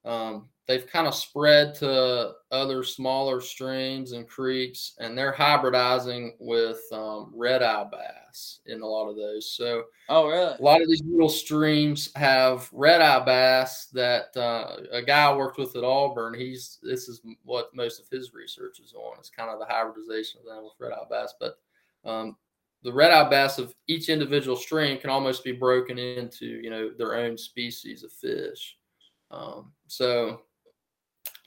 B: um, they've kind of spread to other smaller streams and creeks, and they're hybridizing with um, red eye bass in a lot of those. So
A: Oh really?
B: a lot of these little streams have red eye bass that uh, a guy I worked with at Auburn. He's this is what most of his research is on. It's kind of the hybridization of them with red eye bass, but um, the red eye bass of each individual stream can almost be broken into you know their own species of fish. Um, so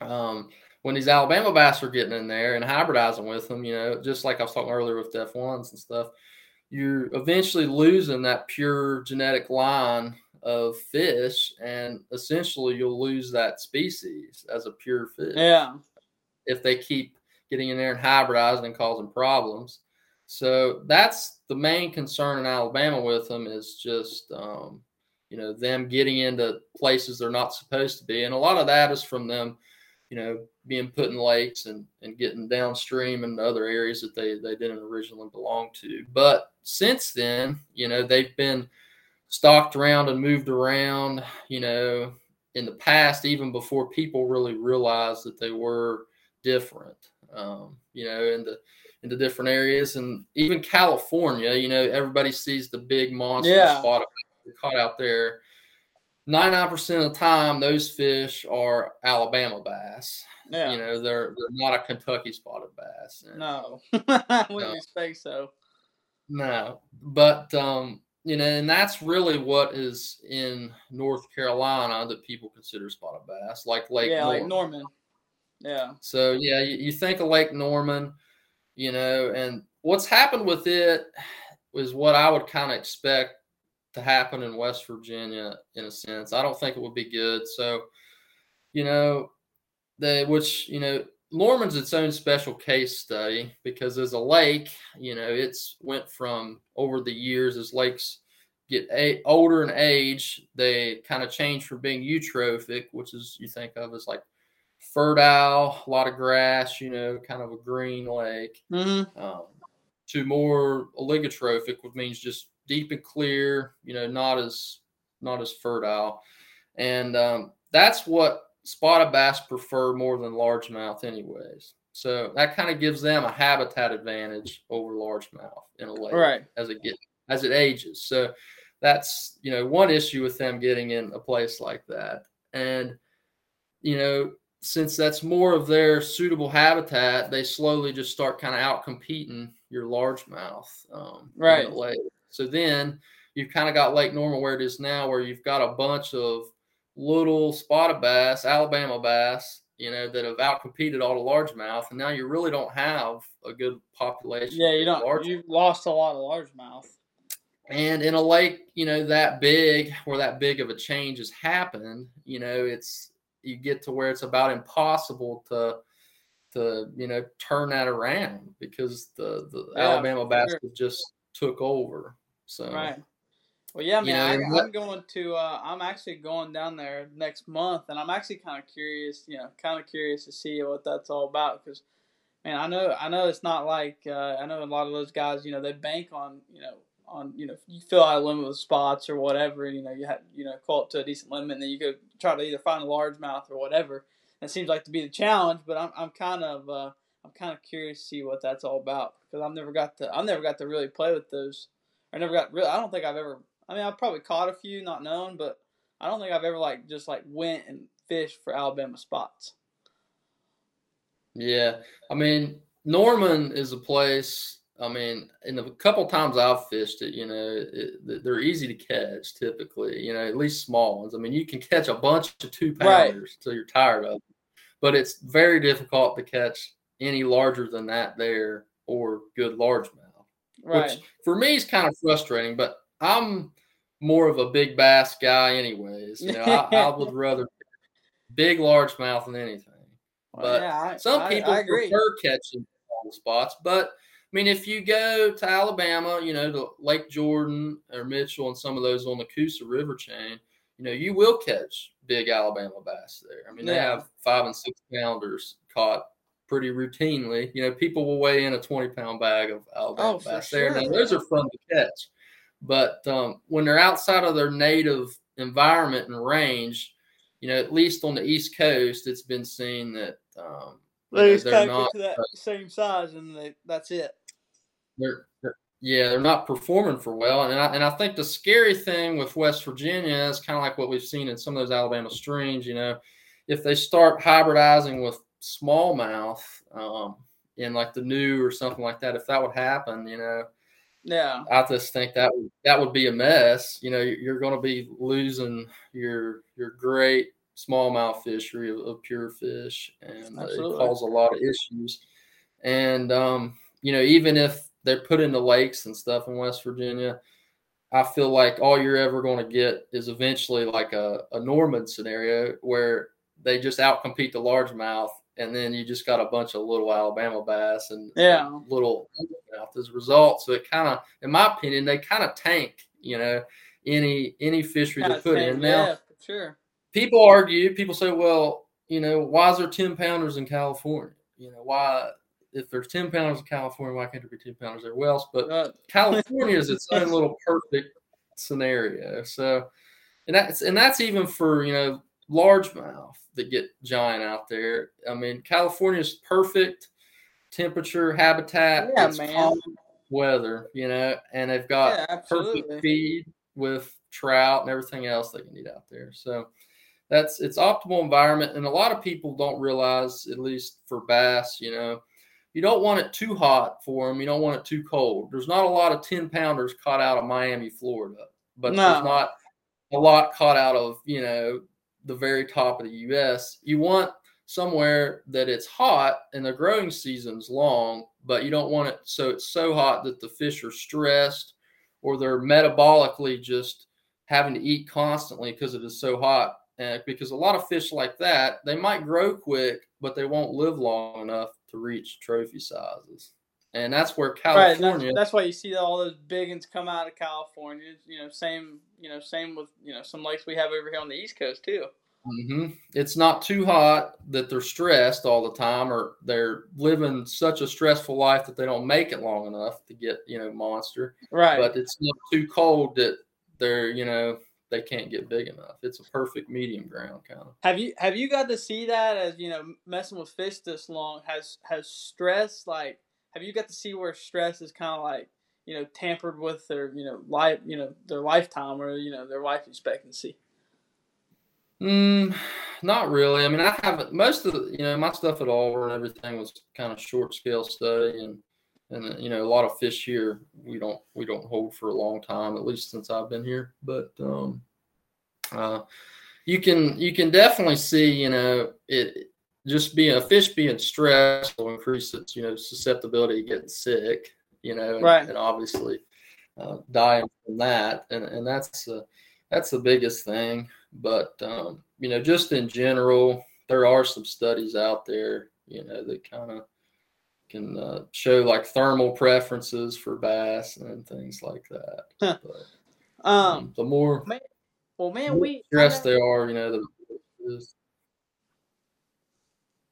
B: um, when these Alabama bass are getting in there and hybridizing with them, you know, just like I was talking earlier with Def ones and stuff, you're eventually losing that pure genetic line of fish, and essentially you'll lose that species as a pure fish
A: Yeah.
B: if they keep getting in there and hybridizing and causing problems. So that's the main concern in Alabama with them is just um, you know them getting into places they're not supposed to be, and a lot of that is from them, you know, being put in lakes and and getting downstream in other areas that they they didn't originally belong to. But since then, you know, they've been stalked around and moved around, you know, in the past, even before people really realized that they were different, um, you know, in the into different areas, and even California, you know, everybody sees the big monster
A: Yeah.
B: spot caught out there. Ninety-nine percent of the time, those fish are Alabama bass.
A: Yeah.
B: You know, they're they're not a Kentucky spotted bass. And-
A: no. I [LAUGHS] wouldn't
B: No.
A: expect so.
B: no, but um, you know, and that's really what is in North Carolina that people consider spotted bass, like Lake
A: yeah,
B: Norman.
A: like Norman. Yeah.
B: So yeah, you, you think of Lake Norman, you know, and what's happened with it is what I would kind of expect to happen in West Virginia in a sense. I don't think it would be good. So, you know, they which, you know, Norman's its own special case study because as a lake, you know, it's went from over the years as lakes get a, older in age, they kind of change from being eutrophic, which is you think of as like fertile, a lot of grass, you know, kind of a green lake,
A: Mm-hmm.
B: um, to more oligotrophic, which means just deep and clear, you know, not as not as fertile, and um, that's what spotted bass prefer more than largemouth, anyways. So that kind of gives them a habitat advantage over largemouth in a lake
A: Right.
B: as it gets as it ages. So that's you know one issue with them getting in a place like that, and you know since that's more of their suitable habitat, they slowly just start kind of out competing your largemouth um, in the
A: Right.
B: lake. So then you've kind of got Lake Norman where it is now, where you've got a bunch of little spotted bass, Alabama bass, you know, that have outcompeted all the largemouth, and now you really don't have a good population.
A: Yeah, you don't.
B: largemouth.
A: You've lost a lot of largemouth.
B: And in a lake, you know, that big, where that big of a change has happened, you know, it's you get to where it's about impossible to to you know turn that around because the the
A: Yeah,
B: Alabama
A: for
B: bass
A: sure.
B: just took over. So
A: Right. Well, yeah,
B: You
A: man.
B: know,
A: I, I'm going to. Uh, I'm actually going down there next month, and I'm actually kind of curious. You know, kind of curious to see what that's all about. Because, man, I know, I know it's not like uh, I know a lot of those guys. You know, they bank on you know on you know you fill out a limit with spots or whatever. You know, you have you know call it to a decent limit, and then you go try to either find a largemouth or whatever. That seems like to be the challenge, but I'm I'm kind of uh, I'm kind of curious to see what that's all about because I've never got to I've never got to really play with those. I never got really. I don't think I've ever. I mean, I've probably caught a few, not known, but I don't think I've ever like just like went and fished for Alabama spots.
B: yeah, I mean Norman is a place. I mean, in a couple times I've fished it, you know, it, they're easy to catch typically. You know, at least small ones. I mean, you can catch a bunch of two
A: Right.
B: pounders till you're tired of them, but it's very difficult to catch any larger than that there or good largemouth.
A: Right.
B: Which for me is kind of frustrating, but I'm more of a big bass guy, anyways. You know, I, I [LAUGHS] would rather big largemouth than anything.
A: Well,
B: but
A: yeah, I,
B: Some
A: I-
B: people prefer catching spots, but I mean, if you go to Alabama, you know, to Lake Jordan or Mitchell and some of those on the Coosa River chain, you know, you will catch big Alabama bass there. I mean, they have five and six pounders caught pretty routinely. You know, people will weigh in a 20 pound bag of Alabama
A: Oh,
B: bass there.
A: sure.
B: Now, those are fun to catch. But um, when they're outside of their native environment and range, you know, at least on the East Coast, it's been seen that um,
A: They
B: know,
A: just
B: they're not
A: to that same size, and they, that's it.
B: they're, they're yeah they're not performing for well and I, and I think the scary thing with West Virginia is kind of like what we've seen in some of those Alabama streams you know if they start hybridizing with smallmouth um, in like the new or something like that if that would happen you know
A: Yeah.
B: I just think that would that would be a mess you know you're, going to be losing your your great smallmouth fishery of, of pure fish and uh, it causes a lot of issues and um, you know even if they're put into lakes and stuff in West Virginia. I feel like all you're ever going to get is eventually like a, a Norman scenario where they just outcompete the largemouth, and then you just got a bunch of little Alabama bass and
A: Yeah.
B: and little mouth as a result. So it kind of, in my opinion, they kind of tank, you know, any any fishery they put
A: thing,
B: in. Now
A: yeah, sure.
B: people argue, people say, well, you know, why is there 10 pounders in California? You know, why, if there's 10 pounders in California, why can't there be 10 pounders everywhere else? But
A: Uh, [LAUGHS]
B: California is its own little perfect scenario. So, and that's, and that's even for, you know, largemouth that get giant out there. I mean, California is perfect temperature, habitat,
A: Yeah,
B: it's
A: man.
B: calm weather, you know, and they've got
A: yeah,
B: perfect feed with trout and everything else they can eat out there. So that's it's optimal environment, and a lot of people don't realize, at least for bass, you know, you don't want it too hot for them. You don't want it too cold. There's not a lot of 10 pounders caught out of Miami, Florida, but no. there's not a lot caught out of, you know, the very top of the U.S. You want somewhere that it's hot and the growing season's long, but you don't want it so it's so hot that the fish are stressed or they're metabolically just having to eat constantly because it is so hot. And because a lot of fish like that, they might grow quick, but they won't live long enough to reach trophy sizes. And that's where California.
A: Right, that's, that's, why you see all those big ones come out of California. You know, same. You know, same with you know some lakes we have over here on the East Coast too.
B: Mm-hmm. It's not too hot that they're stressed all the time, or they're living such a stressful life that they don't make it long enough to get you know monster.
A: Right.
B: But it's not too cold that they're you know they can't get big enough. It's a perfect medium ground kind of.
A: Have you have you got to see that as you know messing with fish this long? Has has stress like have you got to see where stress is kind of like you know tampered with their you know life you know their lifetime or you know their life expectancy?
B: Mm, not really. I mean, I haven't most of the you know my stuff at all and everything was kind of short scale study and and you know a lot of fish here we don't we don't hold for a long time at least since I've been here. But um, uh, you can you can definitely see you know it just being a fish being stressed will increase its you know susceptibility to getting sick. You know, and,
A: right.
B: and obviously uh, dying from that, and and that's uh, that's the biggest thing. But um, you know, just in general, there are some studies out there, you know, that kind of can uh, show like thermal preferences for bass and things like that. Huh. But,
A: um, um,
B: the more,
A: man, well, man, we
B: stressed they are, you know, the,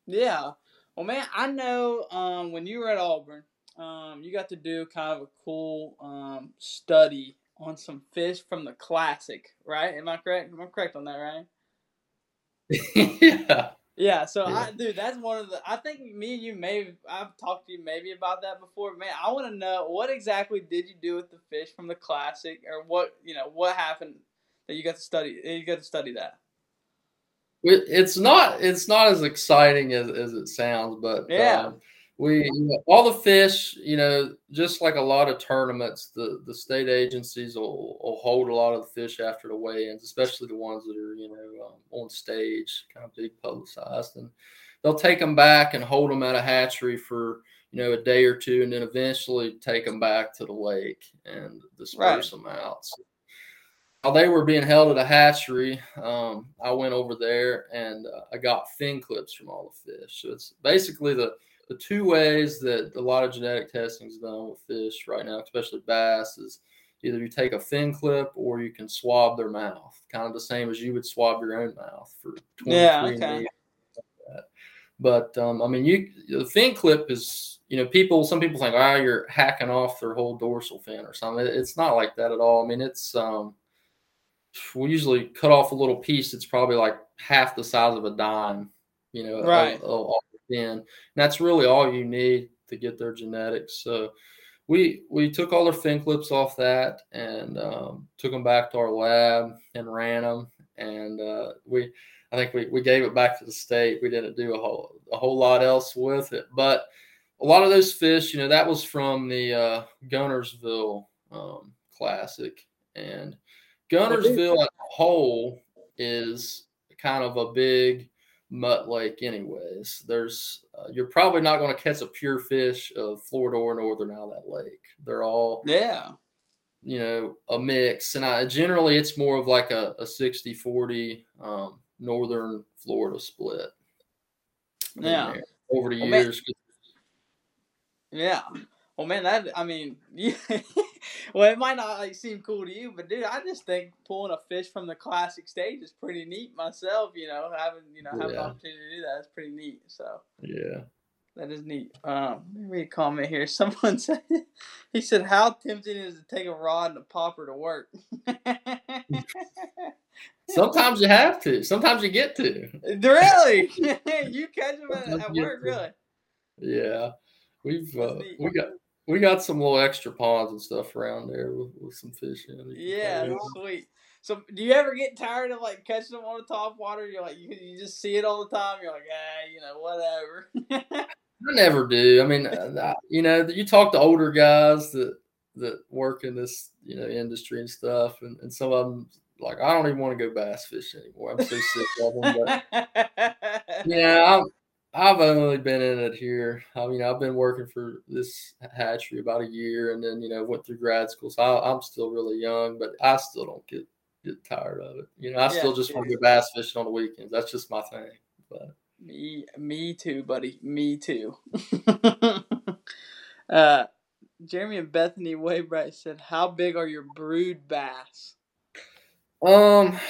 A: yeah. Well, man, I know um, when you were at Auburn, um, you got to do kind of a cool um, study on some fish from the classic, right? Am I correct? Am I correct on that, right?
B: yeah. [LAUGHS]
A: Yeah, so yeah. I dude, that's one of the I think me and you may I've talked to you maybe about that before. Man, I want to know what exactly did you do with the fish from the classic or what, you know, what happened that you got to study you got to study that.
B: It's not it's not as exciting as, as it sounds, but
A: yeah.
B: Um, we you know, all the fish you know just like a lot of tournaments the the state agencies will, will hold a lot of the fish after the weigh-ins especially the ones that are you know um, on stage kind of big publicized and they'll take them back and hold them at a hatchery for you know a day or two and then eventually take them back to the lake and disperse right. them out so, they were being held at a hatchery, um, I went over there and uh, I got fin clips from all the fish. So it's basically the the two ways that a lot of genetic testing is done with fish right now, especially bass, is either you take a fin clip or you can swab their mouth, kind of the same as you would swab your own mouth for 23
A: yeah, okay.
B: But um, I mean, you the fin clip is you know people some people think oh you're hacking off their whole dorsal fin or something. It's not like that at all. I mean it's um, we usually cut off a little piece. that's probably like half the size of a dime. You know,
A: right.
B: A, a, in. And that's really all you need to get their genetics. So we we took all their fin clips off that and um, took them back to our lab and ran them. And uh, we I think we, we gave it back to the state. We didn't do a whole a whole lot else with it, but a lot of those fish, you know, that was from the uh, Guntersville um, Classic, and Guntersville as a whole is kind of a big mutt lake anyways. There's uh, you're probably not going to catch a pure fish of florida or northern out that lake. They're all
A: yeah.
B: you know a mix. And i generally it's more of like a, a 60 40 um, northern florida split.
A: Yeah.
B: Over the well, years
A: man, yeah well, man, that I mean, [LAUGHS] yeah, well, it might not like seem cool to you, but dude, I just think pulling a fish from the classic stage is pretty neat myself. You know, having you know having yeah. the opportunity to do that is pretty neat. So
B: yeah,
A: that is neat. Um, let me read a comment here. [LAUGHS] Someone said he said, "How tempting is it to take a rod and a popper to work?" [LAUGHS]
B: Sometimes you have to. Sometimes you get to.
A: Really? you catch them at, at work, really?
B: Yeah, we've uh, we got we got some little extra ponds and stuff around there with, with some fish in.
A: Yeah, sweet. So, do you ever get tired of like catching them on the top water? You're like, you, you just see it all the time. You're like, ah, you know, whatever. [LAUGHS]
B: I never do. I mean, uh, you know, you talk to older guys that that work in this you know industry and stuff, and, and some of them like I don't even want to go bass fishing anymore. I'm so sick of them. But [LAUGHS] yeah, I'm, I've only been in it here. I mean, I've been working for this hatchery about a year, and then you know went through grad school. So I, am still really young, but I still don't get get tired of it. You know, I yeah, still just want to go bass fishing on the weekends. That's just my thing. But
A: me, me too, buddy. Me too. [LAUGHS] uh, Jeremy and Bethany Waybright said, "How big are your brood bass?"
B: Um,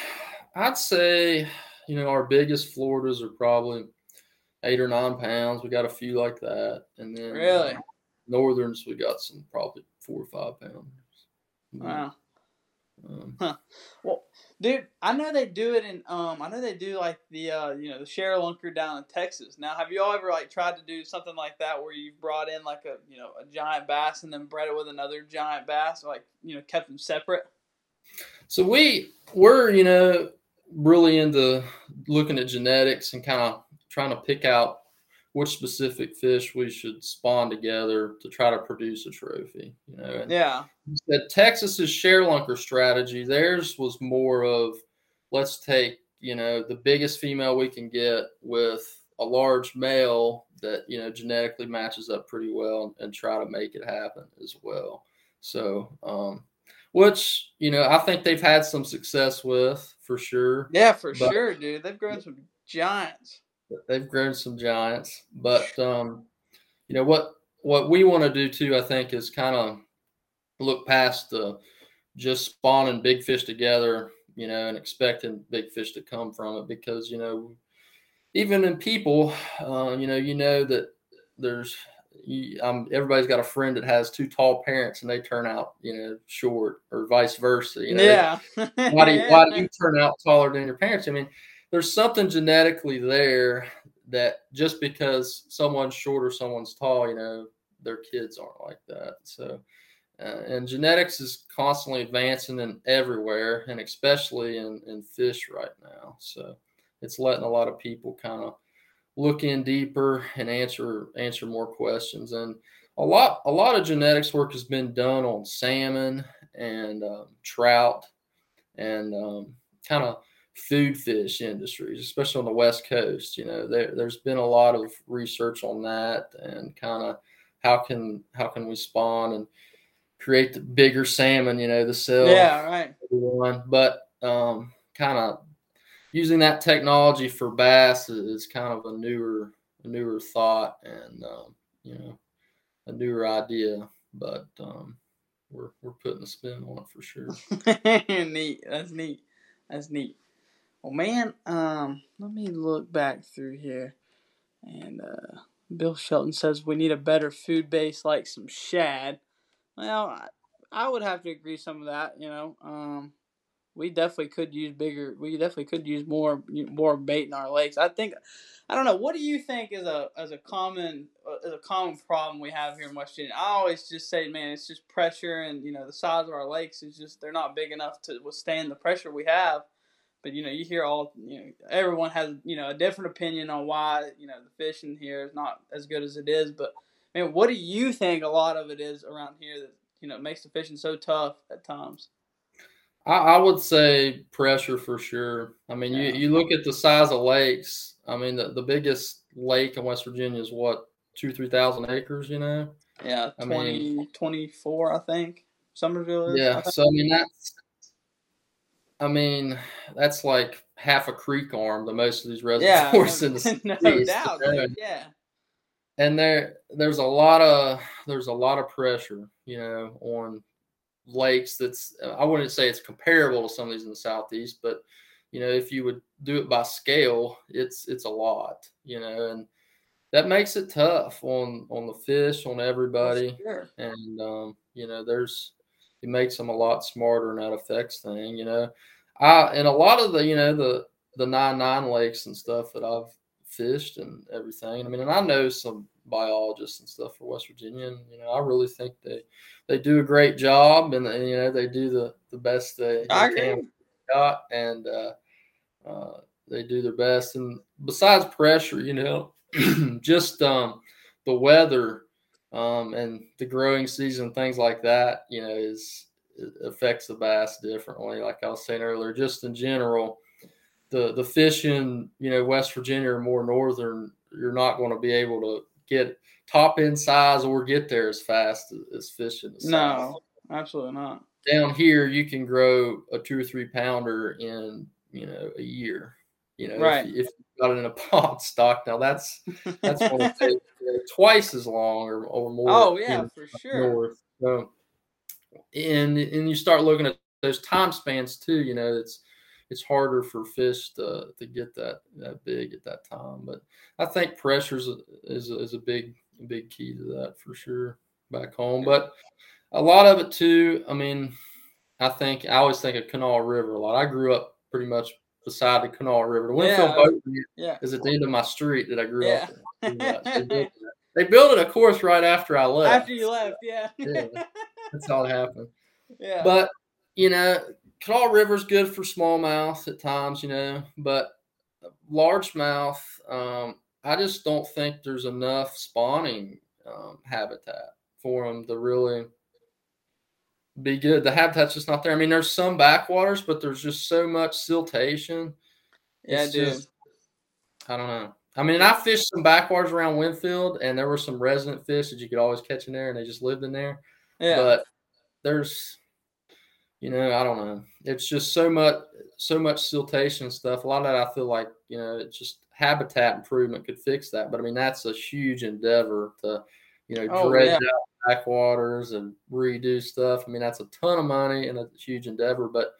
B: I'd say you know our biggest Floridas are probably eight or nine pounds. We got a few like that, and then
A: really uh,
B: northerns we got some probably four or five pounds.
A: Wow. Um, huh. Well, dude, I know they do it in um. I know they do like the uh you know the ShareLunker down in Texas. Now, have you all ever like tried to do something like that where you've brought in like a you know a giant bass and then bred it with another giant bass, like you know kept them separate?
B: So we we're you know really into looking at genetics and kind of trying to pick out which specific fish we should spawn together to try to produce a trophy. You know, and
A: yeah.
B: That Texas's ShareLunker strategy, theirs was more of let's take you know the biggest female we can get with a large male that you know genetically matches up pretty well and, and try to make it happen as well. So, um, which you know I think they've had some success with for sure.
A: Yeah, for but, sure, dude. They've grown some giants
B: they've grown some giants. But um, you know what what we want to do too, I think, is kind of look past the just spawning big fish together, you know, and expecting big fish to come from it because you know even in people, uh, you know, you know that there's you, um, everybody's got a friend that has two tall parents and they turn out, you know, short or vice versa. You know,
A: yeah.
B: why do you, why do [LAUGHS] you turn out taller than your parents? I mean, there's something genetically there that just because someone's short or someone's tall, you know, their kids aren't like that. So, uh, and genetics is constantly advancing and everywhere, and especially in, in fish right now. So, it's letting a lot of people kind of look in deeper and answer answer more questions. And a lot a lot of genetics work has been done on salmon and um, trout and um, kind of food fish industries, especially on the West Coast. You know, there, there's been a lot of research on that and kind of how can how can we spawn and create the bigger salmon, you know, the sell.
A: Yeah, right.
B: Everyone. But um, kind of using that technology for bass is kind of a newer a newer thought and um, you know a newer idea, but um, we're we're putting a spin on it for sure. [LAUGHS]
A: neat. That's neat. That's neat. Well, man, um, let me look back through here. And uh, Bill Shelton says we need a better food base like some shad. Well, I, I would have to agree some of that. You know, um, we definitely could use bigger. We definitely could use more more bait in our lakes. I think. I don't know. What do you think is a as a common as a common problem we have here in West Virginia? I always just say, man, it's just pressure, and you know the size of our lakes is just they're not big enough to withstand the pressure we have. But you know, you hear all you know, everyone has you know a different opinion on why you know the fishing here is not as good as it is. But man, what do you think a lot of it is around here that you know makes the fishing so tough at times?
B: I, I would say pressure for sure. I mean, yeah. you you look at the size of lakes. I mean, the, the biggest lake in West Virginia is what two three thousand acres. You know.
A: Yeah, 20, I mean, 24, I think. Summersville
B: is. Yeah, I so I mean that's I mean, that's like half a creek arm. The most of these reservoirs
A: yeah, [LAUGHS]
B: in the
A: no doubt, yeah.
B: And there, there's a lot of there's a lot of pressure, you know, on lakes. That's I wouldn't say it's comparable to some of these in the southeast, but you know, if you would do it by scale, it's it's a lot, you know, and that makes it tough on on the fish, on everybody,
A: sure.
B: and um, you know, there's it makes them a lot smarter and that affects thing, you know. I and a lot of the, you know, the the nine nine lakes and stuff that I've fished and everything. I mean, and I know some biologists and stuff for West Virginia, and you know, I really think they they do a great job, and, and you know, they do the the best they, they can got, and uh, uh, they do their best. And besides pressure, you know, [CLEARS THROAT] just um, the weather um, and the growing season, things like that, you know, is affects the bass differently. Like I was saying earlier, just in general, the the fish in you know West Virginia or more northern, you're not going to be able to get top end size or get there as fast as fish in the
A: south. no, absolutely not.
B: Down here, you can grow a two or three pounder in you know a year. You know,
A: right.
B: if, if you got it in a [LAUGHS] pot stock, now that's that's to [LAUGHS] take twice as long or, or more.
A: Oh yeah, for sure. North.
B: So, and and you start looking at those time spans too. You know, it's it's harder for fish to to get that that big at that time. But I think pressure is a, is a, is a big big key to that for sure back home. But a lot of it too. I mean, I think I always think of Kanawha River a lot. I grew up pretty much beside the Kanawha River. The Winfield yeah, Boat yeah. is at the end of my street that I grew yeah. up in. They built it, of course, right after I left.
A: After you left, yeah.
B: yeah. That's how it happened.
A: Yeah.
B: But, you know, Kanawha River's good for smallmouth at times, you know, but largemouth, um, I just don't think there's enough spawning um, habitat for them to really be good. The habitat's just not there. I mean, there's some backwaters, but there's just so much siltation.
A: Yeah, it's dude. Just,
B: I don't know. I mean, I fished some backwaters around Winfield, and there were some resident fish that you could always catch in there, and they just lived in there.
A: Yeah.
B: But there's, you know, I don't know. It's just so much, so much siltation stuff. A lot of that, I feel like, you know, it's just habitat improvement could fix that. But I mean, that's a huge endeavor to, you know, oh, dredge yeah. out backwaters and redo stuff. I mean, that's a ton of money and a huge endeavor. But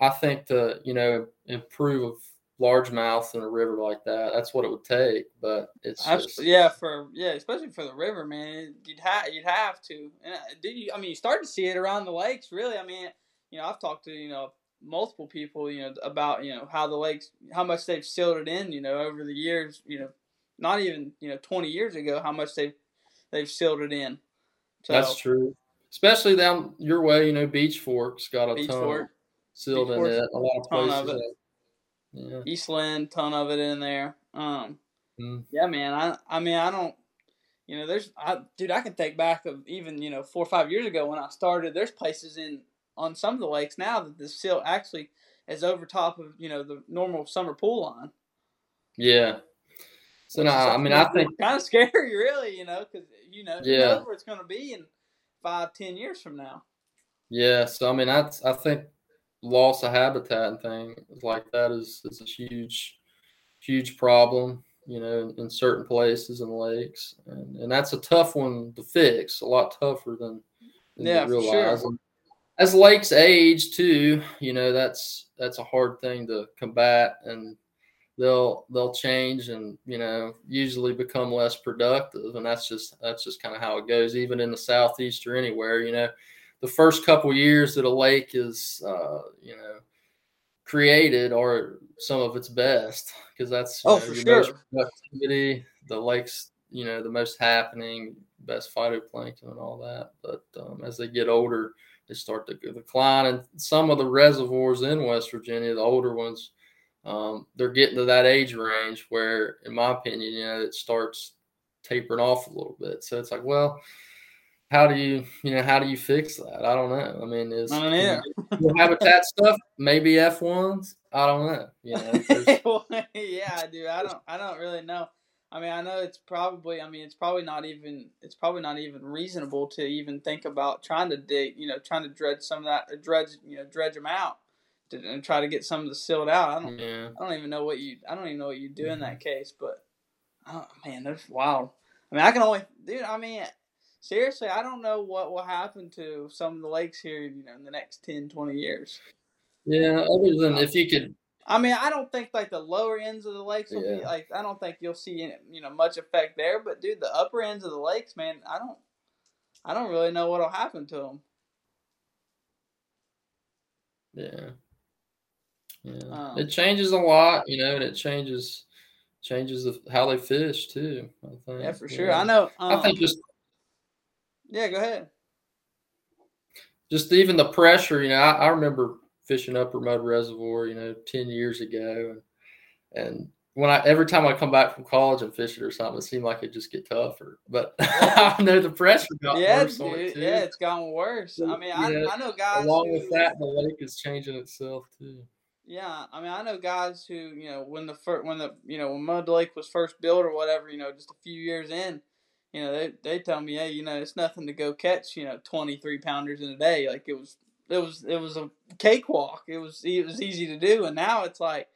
B: I think to, you know, improve largemouth in a river like that. That's what it would take, but it's just...
A: yeah for yeah, especially for the river, man. You'd have you'd have to. And uh, did you? I mean, you start to see it around the lakes. Really, I mean, you know, I've talked to you know multiple people, you know, about you know how the lakes, how much they've sealed it in, you know, over the years. You know, not even you know twenty years ago, how much they've they've sealed it in.
B: So, That's true. Especially down your way, you know, Beech Fork's got a
A: Beech
B: ton
A: Fork.
B: sealed Beech in Fork, it. A lot of places. Of
A: yeah. East Lynn, ton of it in there. Um,
B: mm.
A: yeah, man. I I mean, I don't. You know, there's, I, dude. I can think back of even you know four or five years ago when I started. There's places in on some of the lakes now that the silt actually is over top of you know the normal summer pool line.
B: Yeah. So no, I mean, I think
A: kind of scary, [LAUGHS] really. You know, because you know, yeah, you know where it's going to be in five, ten years from now.
B: Yeah. So I mean, I I think loss of habitat and things like that is is a huge huge problem you know in, in certain places and lakes and, and that's a tough one to fix a lot tougher than, than
A: yeah realize sure.
B: as lakes age too you know that's that's a hard thing to combat and they'll they'll change and you know usually become less productive and that's just that's just kind of how it goes even in the southeast or anywhere you know the first couple years that a lake is, uh, you know, created are some of its best because that's
A: oh know, for sure
B: productivity. The lakes, you know, the most happening, best phytoplankton and all that. But um, as they get older, they start to decline. And some of the reservoirs in West Virginia, the older ones, um, they're getting to that age range where, in my opinion, you know, it starts tapering off a little bit. So it's like, well, how do you you know how do you fix that? I don't know. I mean, is
A: I know.
B: habitat stuff maybe F ones? I don't know. You
A: know, [LAUGHS] yeah, dude. I don't. I don't really know. I mean, I know it's probably. I mean, it's probably not even. It's probably not even reasonable to even think about trying to dig. You know, trying to dredge some of that, dredge. You know, dredge them out, and try to get some of the sealed out. I don't.
B: Yeah.
A: I don't even know what you. I don't even know what you do in that mm-hmm. case. But, oh man, that's wild. I mean, I can only, dude. I mean, seriously, I don't know what will happen to some of the lakes here, you know, in the next 10, 20 years.
B: Yeah, other than um, if you could.
A: I mean, I don't think like the lower ends of the lakes will yeah. be like. I don't think you'll see any, you know much effect there. But dude, the upper ends of the lakes, man, I don't, I don't really know what'll happen to them.
B: Yeah, yeah, um, it changes a lot, you know, and it changes changes how they fish too. I think.
A: Yeah, for sure. Yeah. I know.
B: Um, I think just
A: yeah, go ahead.
B: Just even the pressure, you know, I, I remember fishing Upper Mud Reservoir, you know, ten years ago, and, and when I every time I come back from college and fish it or something, it seemed like it just get tougher. But [LAUGHS] I know the pressure got
A: yeah,
B: worse it
A: dude,
B: too.
A: yeah, it's gotten worse. I mean, I,
B: Yeah,
A: I know guys
B: Along
A: who,
B: with that, the lake is changing itself too.
A: Yeah, I mean, I know guys who, you know, when the first, when the, you know, when Mud Lake was first built or whatever, you know, just a few years in, you know, they they tell me, hey, you know, it's nothing to go catch, you know, twenty three pounders in a day. Like it was, it was, it was a cakewalk. It was, it was easy to do, and now it's like,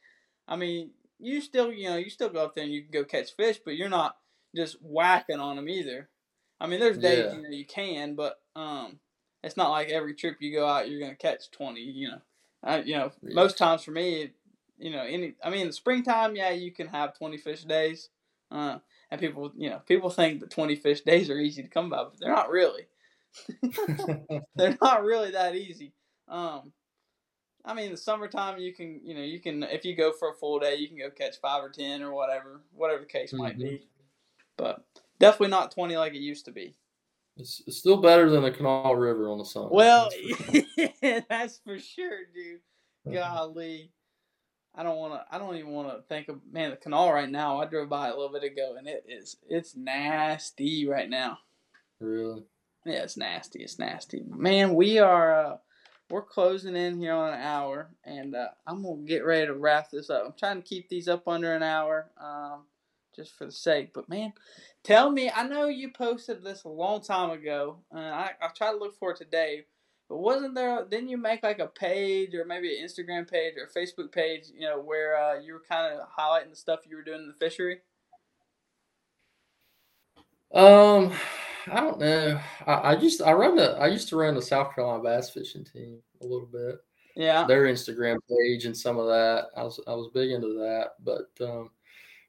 A: I mean, you still, you know, you still go up there and you can go catch fish, but you're not just whacking on them either. I mean, there's days
B: Yeah.
A: you know you can, but um, it's not like every trip you go out you're gonna catch twenty. You know, I, you know,
B: Yeah.
A: most times for me, you know, any, I mean, springtime, yeah, you can have twenty fish days, uh, and people, you know, people think that twenty fish days are easy to come by, but they're not really. [LAUGHS] they're [LAUGHS] not really that easy. Um, I mean, the summertime you can, you know, you can if you go for a full day, you can go catch five or ten or whatever, whatever the case might
B: Mhm.
A: be. But definitely not twenty like it used to be.
B: It's, it's still better than the Kanawha River on the sun.
A: Well,
B: that's for sure. [LAUGHS]
A: that's for sure, dude. Golly, I don't want to. I don't even want to think of man the canal right now. I drove by a little bit ago, and it is it's nasty right now.
B: really.
A: Yeah, it's nasty. It's nasty. Man, we are uh, we're closing in here on an hour, and uh, I'm gonna get ready to wrap this up. I'm trying to keep these up under an hour, um, just for the sake. But man, tell me. I know you posted this a long time ago, and I I tried to look for it today. But wasn't there? Didn't you make like a page or maybe an Instagram page or a Facebook page? You know where uh, you were kind of highlighting the stuff you were doing in the fishery.
B: Um, I don't know. I, I just I run the I used to run the South Carolina bass fishing team a little bit.
A: Yeah.
B: Their Instagram page and some of that. I was I was big into that, but um,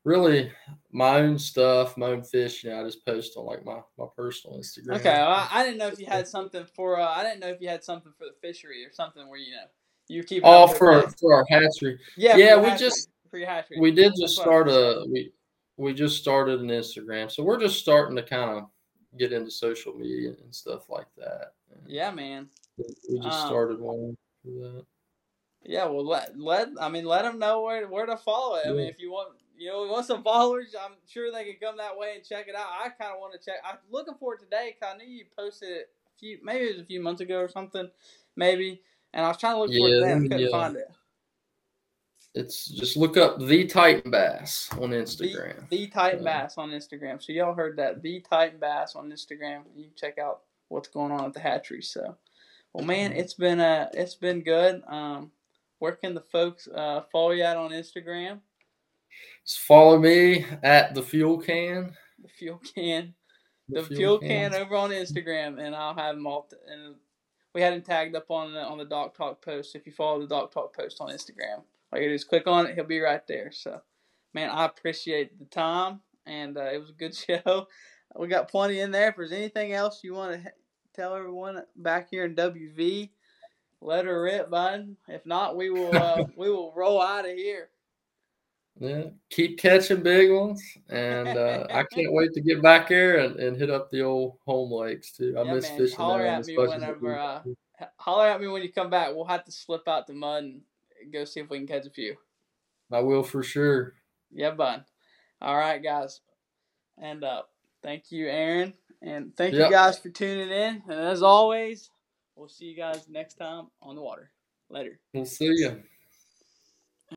B: really my own stuff, my own fish. You know, I just post on like my my personal Instagram.
A: Okay, well, I, didn't know if you had [LAUGHS] something for. Uh, I didn't know if you had something for the fishery or something where you know you keep.
B: All for for our hatchery.
A: yeah,
B: yeah, we
A: hatchery,
B: just-
A: for your hatchery.
B: We did
A: That's
B: just start a we we just started an Instagram, so we're just starting to kind of get into social media and stuff like that.
A: Yeah, man.
B: we just
A: Um,
B: started one for that.
A: Yeah, well, let let I mean, let them know where where to follow it. I mean, if you want, you know, want some followers, I'm sure they can come that way and check it out. I kind of want to check. I'm looking for it today because I knew you posted it a few, maybe it was a few months ago or something, maybe. And I was trying to look for it
B: Yeah,
A: today, and I couldn't
B: yeah.
A: find it.
B: It's just look up the Titan Bass on Instagram.
A: the Titan
B: Yeah.
A: Bass on Instagram. So y'all heard that. The Titan Bass on Instagram. You can check out what's going on at the hatchery. So, well, man,
B: Mhm.
A: it's been uh, it's been good. Um, where can the folks uh follow you at on Instagram?
B: Just follow me at the Fuel Can.
A: The fuel can, the, fuel, can over on Instagram, and I'll have them all. T- and we had him tagged up on the on the Doc Talk post. If you follow the Doc Talk post on Instagram, all you do is click on it. He'll be right there. So, man, I appreciate the time, and uh, it was a good [LAUGHS] show. We got plenty in there. If there's anything else you want to tell everyone back here in WV, let her rip, bud. If not, we will uh, [LAUGHS] we will roll out of here.
B: Yeah, keep catching big ones, and uh, I [LAUGHS] can't wait to get back there and, and hit up the old home lakes too. I
A: Yeah,
B: miss
A: man,
B: fishing
A: holler
B: there
A: at me whenever, uh, Holler at me when you come back. We'll have to slip out the mud and go see if we can catch a few.
B: I will for sure.
A: Yeah, bud. All right, guys. And uh, thank you, Aaron. And thank
B: Yep.
A: you guys for tuning in. And as always, we'll see you guys next time on the water. Later.
B: We'll see you.